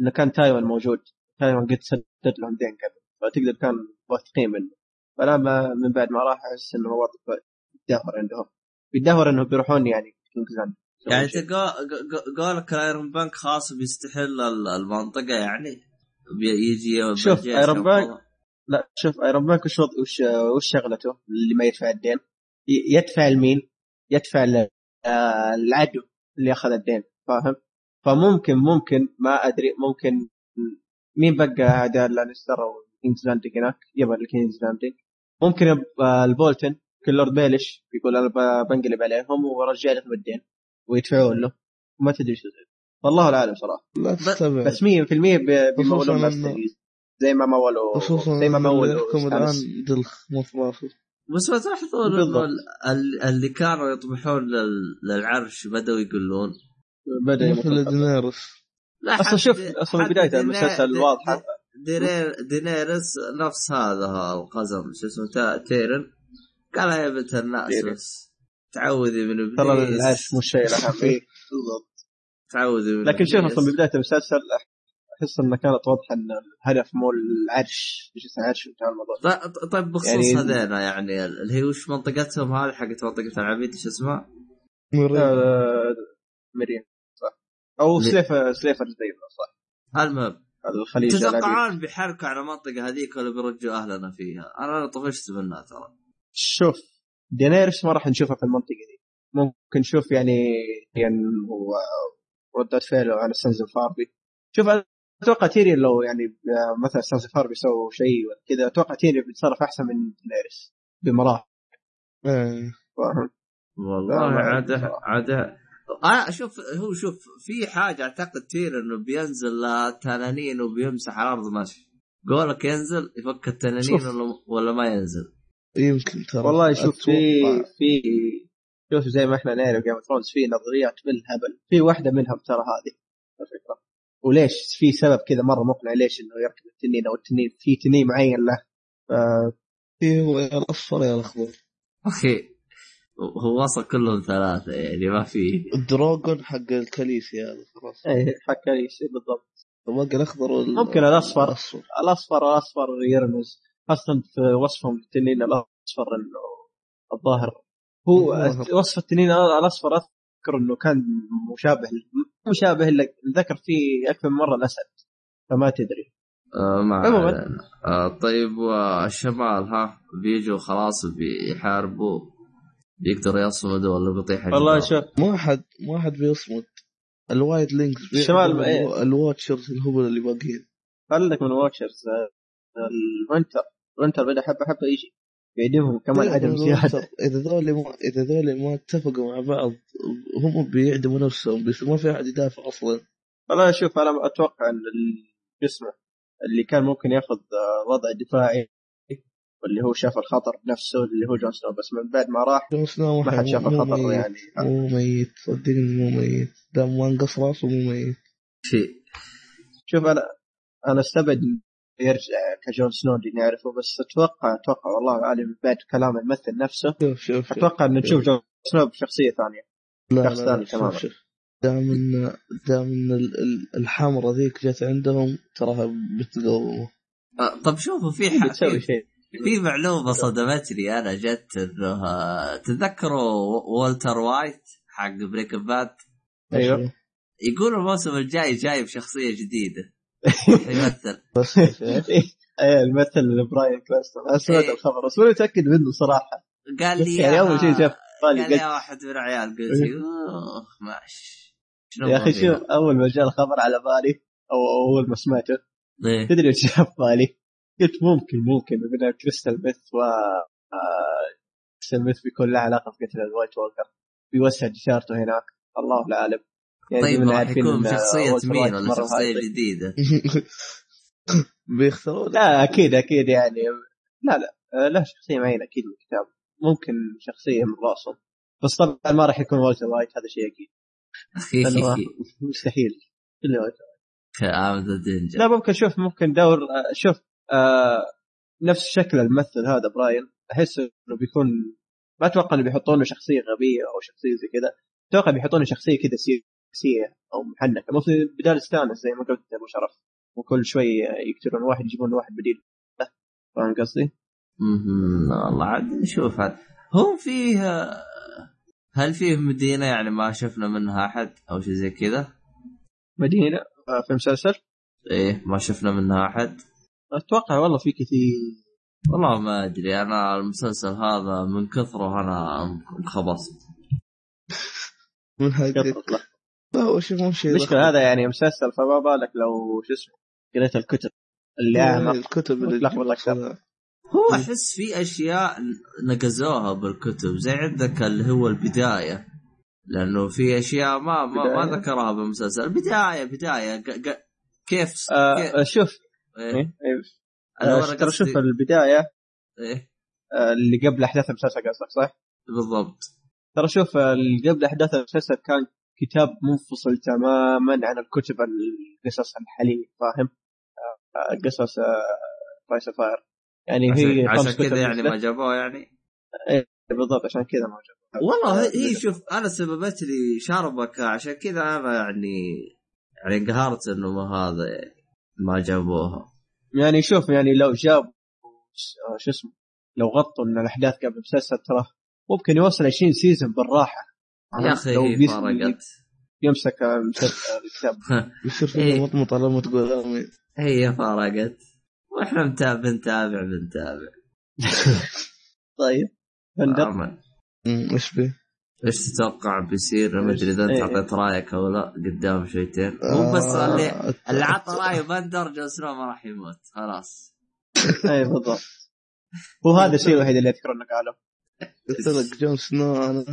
إنه كان تايون موجود. تايون قد سدد لهم دين قبل فتقدر كان واثقين منه. ما من بعد ما راح أحس إنه وضع يتدهور عندهم. يتدهور إنهم بيروحون يعني King's Landing يعني انت قو- قو- قولك ال Iron Bank خاص بيستحل ال- المنطقة يعني بي- يجي شوف، Iron Bank-. لا شوف Iron Bank وش وش وش شغلته اللي ما يدفع الدين يدفع لمين؟ يدفع آه، العدو اللي أخذ الدين فاهم؟ فممكن ممكن ما أدري ممكن مين بقى اعداء لانستر أو كينجز لاندنج هناك يبغى الكينجز لاندنج ممكن آه، البولتن كل لورد بيلش يقول أنا بنقلب عليهم وارجع لكم الدين ويدفعون له وما تدري شو زي والله العالم صراحة. لا تستبعد. بس 100% ب- بيمولون زي ما مولوا خصوصا زي ما مولوا يحكم الان. دلخ بس ما تلاحظون اللي كانوا يطمحون لل- للعرش بدأوا يقولون. بدأ مثل دينيرس أصلا شوف أصلا بدايه المسلسل واضحه دينير دينيرس نفس هذا القزم شو اسمه تا- تيريون. قال يا بنت الناس. بس. تعوذي من ترى ابليس العيش مو الشيء الاهم إيه، بالضبط تعوذي من لكن شوف إبليس. أصلا من بدايه المسلسل أحس انها كانت واضحة إن الهدف مو العرش إيش اسمه عرش الموضوع ط- طيب بخصوص يعني- هذينا يعني اللي هي وش منطقتهم هذه حقت منطقة العبيد إيش اسمها؟ مريض. آه، مريم صح أو سليفر زي ما صح المهم الخليج. تتوقعون بيحركوا على المنطقة هذيك ولا بيرجوا أهلنا فيها؟ أنا طفشت منها ترى شوف دينيرس ما راح نشوفها في المنطقة دي ممكن نشوف يعني يعني هو ردة فعله على Sons of the Harpy شوف أتوقع تيريون لو يعني آه، مثلا Sons of the Harpy سووا شيء كذا أتوقع تيريون بيتصرف أحسن من دينيرس بمراحل. فاهم والله بصراحة. عاده أنا أشوف هو شوف في حاجة أعتقد تيريون بينزل تنانين وبيمسح الأرض ماشي قولك ينزل يفك التنانين شوف. ولا ولا ما ينزل يمكن ترى. والله شوف في. في شوف زي ما إحنا نعرف Game of Thrones في نظريات بالهبل في واحدة منهم ترى هذه الفكرة وليش في سبب كذا مرة مقنع ليش إنه يركب التنين أو التنين في تنين معين له؟ ف- إيه، هو يا الأصفر يا الأخضر. أخي هو وصل كلهم ثلاثة يعني ما في. ال dragon حق الكاليسي هذا خلاص. إيه حق لي شيء بالضبط باقي الاخضر وال... ممكن الأصفر. الأصفر. الأصفر الاصفر يرمز. خاصة في وصفهم للتنين الأصفر انه الظاهر. هو الظاهر. وصف التنين الأصفر أذكر إنه كان مشابه مشابه الا ذكر فيه أكثر من مرة الأسد فما تدري. آه ما عموماً. آه طيب والشمال ها بيجوا خلاص بيحاربوا بيقدروا يصمدوا ولا بيطيح والله؟ شوف. ما حد ما حد بيصمد. ال wildlings الشمال إيه. الو- ال watchers الهبل اللي باقيين. خلك من watchers الوينتر. الوينتر بدا حبه حبه يجي بيديهم كمان عدم زيادة. إذا ذولي ما إذا ذولي ما اتفقوا مع بعض هم بيعدموا نفسهم بس ما في أحد يدافع أصلا. والله شوف أنا أتوقع إن ال- شو اسمه اللي كان ممكن ياخذ آه، وضع دفاعي واللي هو شاف الخطر بنفسه اللي هو جون سنو بس من بعد ما راح جون سنو ما حد شاف الخطر ميت. يعني مو ميت صدقني مو ميت. دام ما انقص راسه مو ميت. شيء. شوف أنا أنا أستبعد يرجع كجون سنو اللي نعرفه بس أتوقع أتوقع والله اعلم من بعد كلام الممثل نفسه. شوف شوف شوف أتوقع ان نشوف جون سنو بشخصية ثانية. لا شخص لا ثاني تماماً. شوف. شوف دام ان دام إن ال- ال- الحمرة ذيك جت عندهم تراها بتقومه. آه طب شوفوا في بتسوي في, شيء. في معلومة صدمتني. أنا جت إنه آه، تتذكروا والتر وايت حق Breaking Bad؟ أيوه. يقول الموسم الجاي جاي بشخصيه جديدة. يمثل بس إيه الممثل براين كرانستون أنا سمعت إيه. الخبر بس ماني متأكد منه صراحة قال لي يعني أول شيء في بالي قال لي واحد من العيال قلت. اوه ماشي يا أخي؟ شوف أول ما جاء الخبر على بالي أو أول ما سمعته إيه. تدري إيش جاء بالي؟ قلت ممكن ممكن بين crystal meth و آه، crystal meth بيكون له علاقة بقتل ال White Walker بيوسع تجارته هناك الله لا اعلم يعني طيب راح يكون والتر مين ولا. جديدة؟ بيختاروا لك لا أكيد أكيد يعني. لا لا آه، له شخصية معينة أكيد بالكتاب ممكن شخصية من راسهم بس طبعا ما راح يكون والتر وايت هذا شيء أكيد. مستحيل. إلا والتر لا ممكن شوف ممكن دور آه، شوف آه نفس شكل الممثل هذا براين. أحس إنه بيكون ما أتوقع إنه بيحطون له شخصية غبية أو شخصية زي كذا. أتوقع بيحطون له شخصية كذا سياسيه أو محنكة. ممكن بدال استانس زي ما قلت أبو شرف. وكل شوي يقتلون واحد يجيبون واحد بديل. فاهم قصدي؟ مهم. والله عاد نشوف هذا. هو فيه هل فيه مدينة يعني ما شفنا منها أحد أو شيء زي كذا؟ مدينة؟ آه، في مسلسل؟ إيه ما شفنا منها أحد. أتوقع والله في كثير. والله ما أدري. أنا المسلسل هذا من كثره أنا انخبصت. من حقك هو شوف مو شيء المشكلة هذا يعني مسلسل فما بالك لو شو اسمه قريت الكتب اللي أعمق الكتب اللي أكثر. هو أحس في أشياء نقزوها بالكتب زي عندك اللي هو البداية لأنه في أشياء ما ما, ما؟ ذكرها بالمسلسل بدايه بداية ق- ق- كيف كيف آه شوف إيه؟ إيه؟ إيه. أنا آه، ترى شوف البداية إيه؟ آه، اللي قبل أحداث المسلسل قصدك صح؟ بالضبط ترى شوف آه، اللي قبل أحداث المسلسل كان كتاب منفصل تماما عن الكتب القصص الحاليه فاهم؟ آه، آه، قصص فايس فاير يعني هي عشان, كذا يعني. ما جابوه يعني إيه، بالضبط عشان كذا ما جاب والله آه، هي نزل. شوف أنا سببت لي شربكه عشان كذا أنا يعني يعني انقهرت إنه ما هذا يعني ما جابوها يعني شوف يعني لو جاب شو اسمه لو غطوا إن الأحداث قبل المسلسل ترى ممكن يوصل 20 season بالراحة يا أخي هي يمسك الكتاب. يصير إيه. فيها مطمط على ما تقول امين هي فرقت وإحنا متابع بنتابع بنتابع. طيب. بندر إيش بيه؟ إيش تتوقع بيصير؟ ما أدري إذا أنت إيه. أعطيت رأيك أو لا. قدام شويتين. مو بس آه، اللي اللي عطى رايه بندر جون سنو ما راح يموت. خلاص. اي بالضبط. هو هذا الشيء الوحيد اللي اذكر إنه قاله. قلت لك جون سنو أنا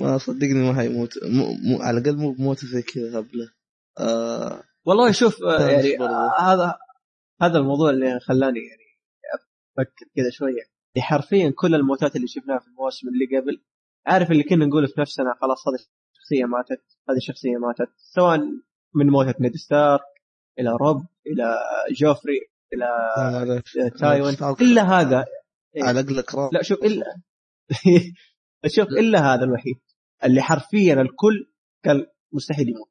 ما صدقني ما حيموت. مو مو على الأقل مو بموت زي كذا هبله آه والله شوف آه، يعني. آه، هذا هذا الموضوع اللي خلاني يعني أفكر كذا شوية. يعني حرفيا كل الموتات اللي شفناها في المواسم اللي قبل عارف اللي كنا نقول في نفسنا خلاص هذه الشخصيه ماتت هذه الشخصيه ماتت. سواء من موتة نيد ستارك إلى روب إلى جوفري إلى. تايوين. إلا هذا. على الأقل لا شوف الا شوف إلا هذا الوحيد. اللي حرفيا الكل قال مستحيل يموت.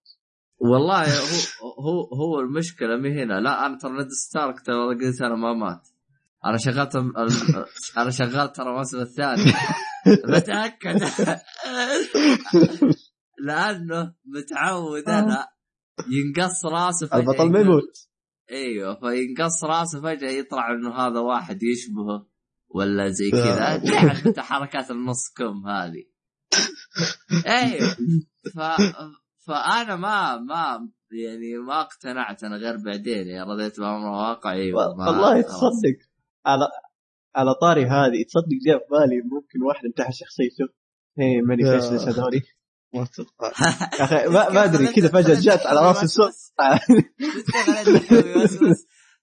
والله هو هو هو المشكلة مي هنا. لا أنا ترى نيد ستارك ترى قلت أنا ما مات. أنا شغلت أنا شغلت ترى الموسم الثاني. بتأكد. لأنه متعود أنا ينقص راسه فجأة. البطل ما يموت. أيوه فينقص راسه فجأة يطلع إنه هذا واحد يشبهه ولا زي كذا. تعرف أنت حركات النص كم هذه. أيوه ف... فانا ما ما يعني ما اقتنعت أنا غير بعدين يعني رضيت بأمر الواقع أيوه ما- والله. تصدق على على طاري هذه تصدق جاء في بالي ممكن واحد انتهى شخصيته هي ماني يا. فيسلس هذولي ما أتوقع يا أخي ما, ما أدري كذا فجأة جات على رأس الصوت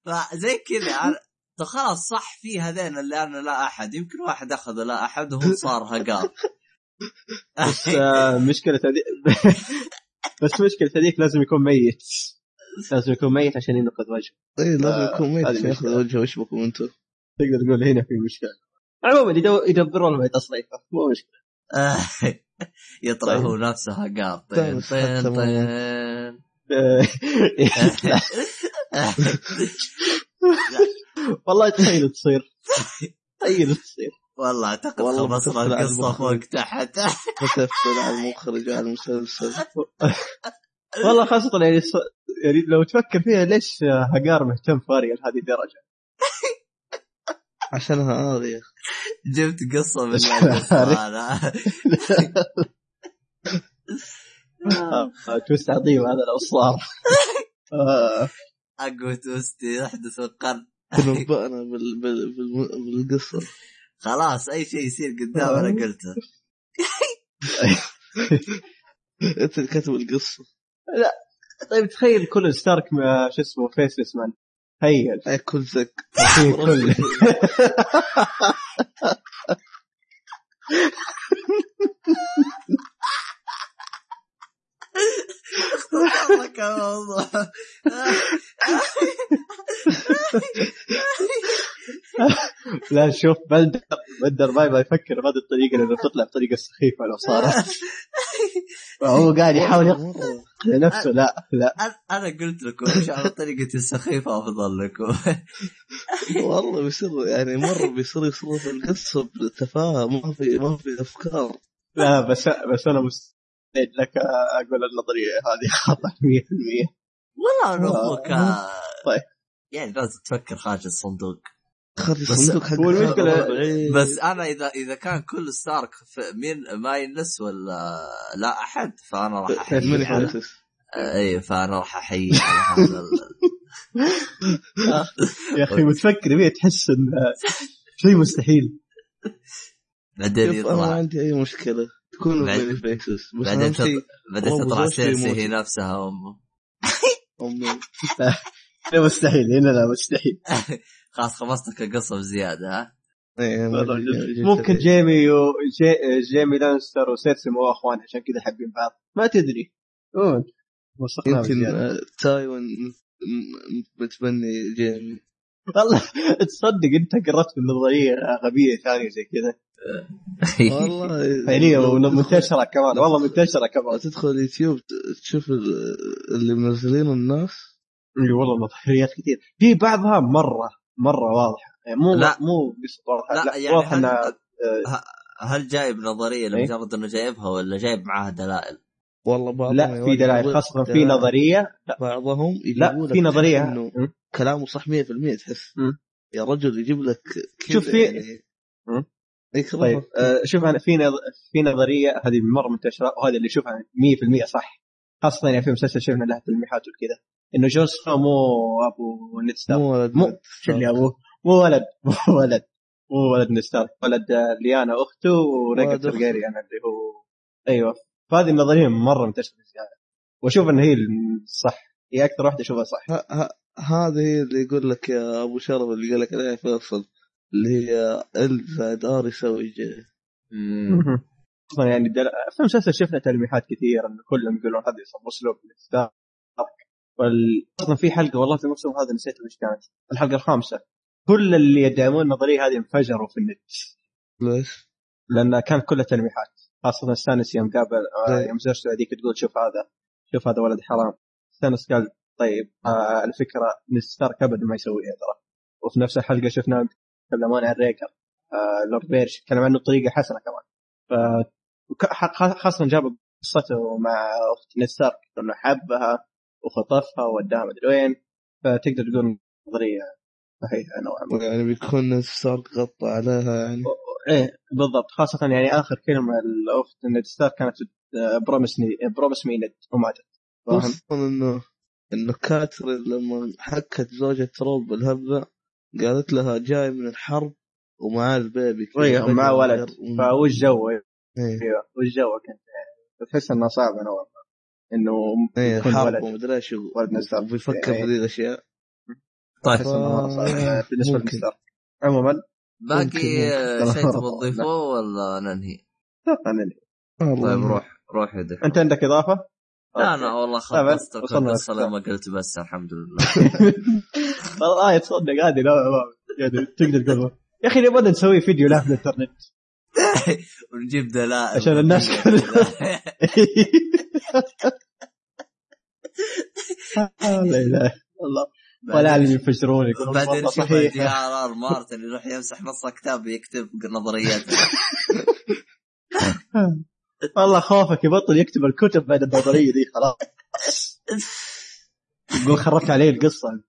فزي كذا خلاص صح في هذين اللي أنا لا أحد يمكن واحد أخذ لا أحد وهو صار هقار بس آه، مشكلة هذيك بس مشكلة هذيك لازم يكون ميت. لازم يكون ميت عشان ينقذ وجهه. اي لازم يكون ميت عشان ياخذ مشكلة. وجهه. وش بكم أنتم؟ تقدر تقول هنا في مشكلة. عموما يدبرون له تصريفه. مو مشكلة. يطلع طيب. هو نفسه هقار طين طين طين والله تخيل تصير. تخيل تصير. والله أعتقد خلصنا القصة. فوق تحت. وتفصل على المخرج وعلى المسلسل. والله خاصة يعني ص... يعني لو تفكر فيها ليش هقار مهتم فاريا لهذه الدرجة؟ عشانها هذه جبت قصة من هذا آه، توست عظيم هذا لو صار أقوى توستي يحدث القرن. تنبأنا بال... خلاص أي شيء يصير قدام أنا قلته. أنت اللي كاتب القصة. طيب تخيل كل ستارك ما شو اسمه فيسلس مان. تخيل. أي كل زك. في كل. الموضوع. لا شوف بلدر بلدر ما يبغى يفكر بهذه الطريقة لأنه تطلع بطريقة سخيفة لو صارت. هو قاعد يحاول يقنع. نفسه لا لا. أنا- أنا قلت لكم مش على طريقتي السخيفة افضل لكم. والله بيصير يعني مرة بيصير يصرف القصة بتفاهه ما في ما في أفكار. لا بس بس أنا مستعد لك أقول النظرية هذه. خطا 100% والله انه آه. أخوك آه، طيب. يعني لازم تفكر خارج الصندوق. بس الصندوق حق إيه. بس أنا إذا إذا كان كل ستارك مين ما ينس ولا لا أحد فأنا راح أحيي اي فأنا راح أحيي على هذا يا أخي متفكر فيه تحس إن شيء مستحيل. بعدين أنا ما يطلع عندي أي مشكلة. بعد- بعدين بعدين تطلع سيرسي. هي نفسها أمه. أمي. لا مستحيل. هنا لا مستحيل. خلاص خلصتك القصة بزيادة ها؟ إيه، ممكن جد- جيمي و... جي... جيمي لانستر وسيرسي مو اخوان عشان كذا حابين بعض. ما تدري. يمكن تايوين م- م- متبني جيمي والله تصدق انت قررت بالنظريه غبية ثانية زي كذا والله يعني منتشرة كمان والله منتشرة كمان تدخل يوتيوب تشوف ال- اللي منزلينه الناس إي والله نظريات كثير في بعضها مرة مرة واضحة يعني مو لا. مو قصه واضحة لا، لا, يعني واضح هل- إنها هل جايب نظرية؟ لمجرد إنه جايبها ولا جايب معاها دلائل؟ والله بعضهم لا في دلائل خاصة في. نظرية لا, بعضهم لا في نظرية إنه? كلامه صح 100% تحس. يا رجل يجيب لك كذا شوف في- يعني. اي طيب آه، شوف أنا في نظ... في نظرية هذه مرة منتشره وهذا اللي اشوفها 100% صح خاصة يعني في مسلسل شفنا لها تلميحات وكذا إنه جون سنو مو أبو نيد ستارك مو ولد مو ولد. شو اللي أبوه مو ولد مو ولد مو ولد نيد ستارك ولد آه، ليانا أخته وريجا ولد أخته. ترجيريان اللي هو أيوه فهذه النظرية مرة منتشره بزياده وأشوف إن هي الصح. هي أكثر واحدة أشوفها صح. هذه هي اللي يقول لك يا أبو شرف اللي قال لك عليها فيصل اللي هي L زائد R يساوي J. أصلا يعني دل... في المسلسل شفنا تلميحات كثير انه كلهم يقولون هذا أسلوب وال... أصلا في حلقة والله في الموسم هذا نسيت وش كانت. الحلقة الخامسة. كل اللي يدعمون النظرية هذه انفجروا في النت. ليش؟ لأن كانت كلها تلميحات. خاصة ستانس يوم قابل آه، إيه. يوم زوجته هذيك تقول شوف هذا شوف هذا ولد حرام. ستانس قال طيب آه الفكرة ان ستارك ابدا ما يسويها ترى. وفي نفس الحلقة شفنا يتكلمون عن ريجار آه لورد بيليش يتكلم عنه بطريقة حسنة كمان. ف خاصة جابوا قصته مع أخت نيد ستارك إنه حبها وخطفها ووداها مدري وين. فتقدر تقول نظرية صحيحة نوعا ما. يعني بيكون ستارك غطى عليها يعني. إيه بالضبط. خاصة يعني آخر كلمة الاخت نيد ستارك كانت برومس برومس مي نيد وماتت فاهم؟ خصوصا إنه إنه كاترين لما حكت زوجة روب بالهبة قالت لها جاي من الحرب ومعاه البيبي. أيوه مع فجأة ولد. فوش جو. إيه. أيوه وش جوك انت يعني تحس انها صعبة نوعا ما إنه إيه يكون حرب ولد. ومدري إيش ولد نيد ستارك وبيفكر إيه. في ذي الأشياء. طيب. ممكن. لستارك عموما باقي ممكن- آه،. شيء تبغى تضيفه ولا ننهي؟ أتوقع انني والله. طيب روح روح يا أنت عندك إضافة؟ لا أنا والله خلصت القصة. لما قلت بس الحمد لله. والله تصدق هذه لا لا يعني تقدر تقول. يا أخي نبغى نسوي فيديو له في الإنترنت. ونجيب دلائل. عشان الناس كلها. لا إله إلا الله. ولا اللي يفجرون يقولون بعدين شوف جي ار ار مارتن يروح يمسح نص كتاب يكتب نظرياته والله خوفك يبطل يكتب الكتب بعد النظرية دي خلاص. يقول خربت عليه القصة.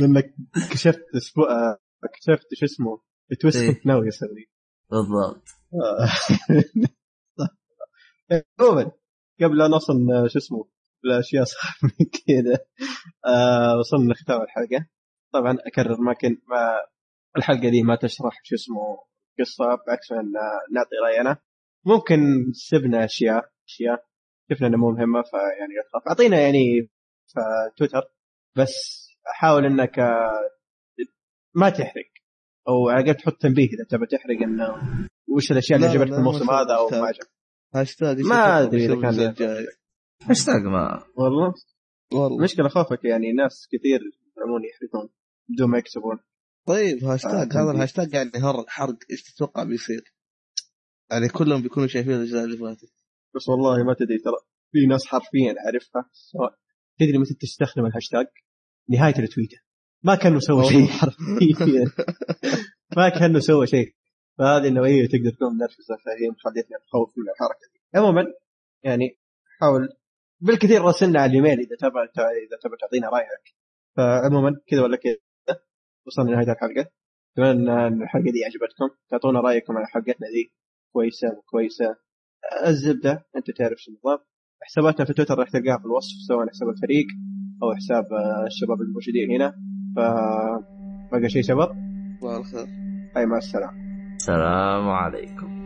لانك كشفت أسبوع آه، كشفت شو اسمه تويست. كنت ناوي أسوي بالضبط. آه. عموما قبل لا نوصل آه، شو اسمه الأشياء صعبه من كذا. آه وصلنا لختام الحلقة. طبعا أكرر ما كنت ما الحلقة دي ما تشرح شو اسمه قصة بعكس آه، نعطي راينا ممكن سبنا أشياء أشياء شفنا إنها مو مهمة فيعني أعطينا يعني في تويتر. بس حاول انك ما تحرق. أو على الاقل تحط تنبيه إذا تبى تحرق إنه وش الأشياء اللي عجبتك الموسم ما هذا أو ما عجبك هاشتاج ما إذا بيسوي كان- هاشتاج ما. والله. والله. المشكلة خوفك يعني ناس كثير يزعمون يحرقون بدون ما يكتبون. طيب هاشتاج آه، هذا. الهاشتاج يعني هر حرق إيش تتوقع بيصير؟ يعني كلهم بيكونوا شايفين الأجزاء اللي فاتت. بس والله ما تدري ترى. في ناس حرفيا اعرفها سواء تدري متى تستخدم الهاشتاج نهاية التويته ما كانوا سوى شيء. حرفيا. ما كانوا سوى شيء. فهذه النوعية تقدر تكون منرفزه فهي مخليتني اتخوف من الحركة دي. عموما يعني حاول بالكثير راسلنا على الإيميل إذا تبع إذا تبع تعطينا رأيك. فعموما كذا ولا كذا وصلنا لنهاية الحلقة. أتمنى أن الحلقة دي عجبتكم. تعطونا رأيكم على حلقتنا دي كويسة مو كويسة. الزبدة أنت تعرف شو النظام. حساباتنا في تويتر راح تلقاها في الوصف سواء حساب الفريق أو حساب الشباب الموجودين هنا. ف بقى شيء شباب؟ الله الخير. هاي مع السلامة. السلام عليكم.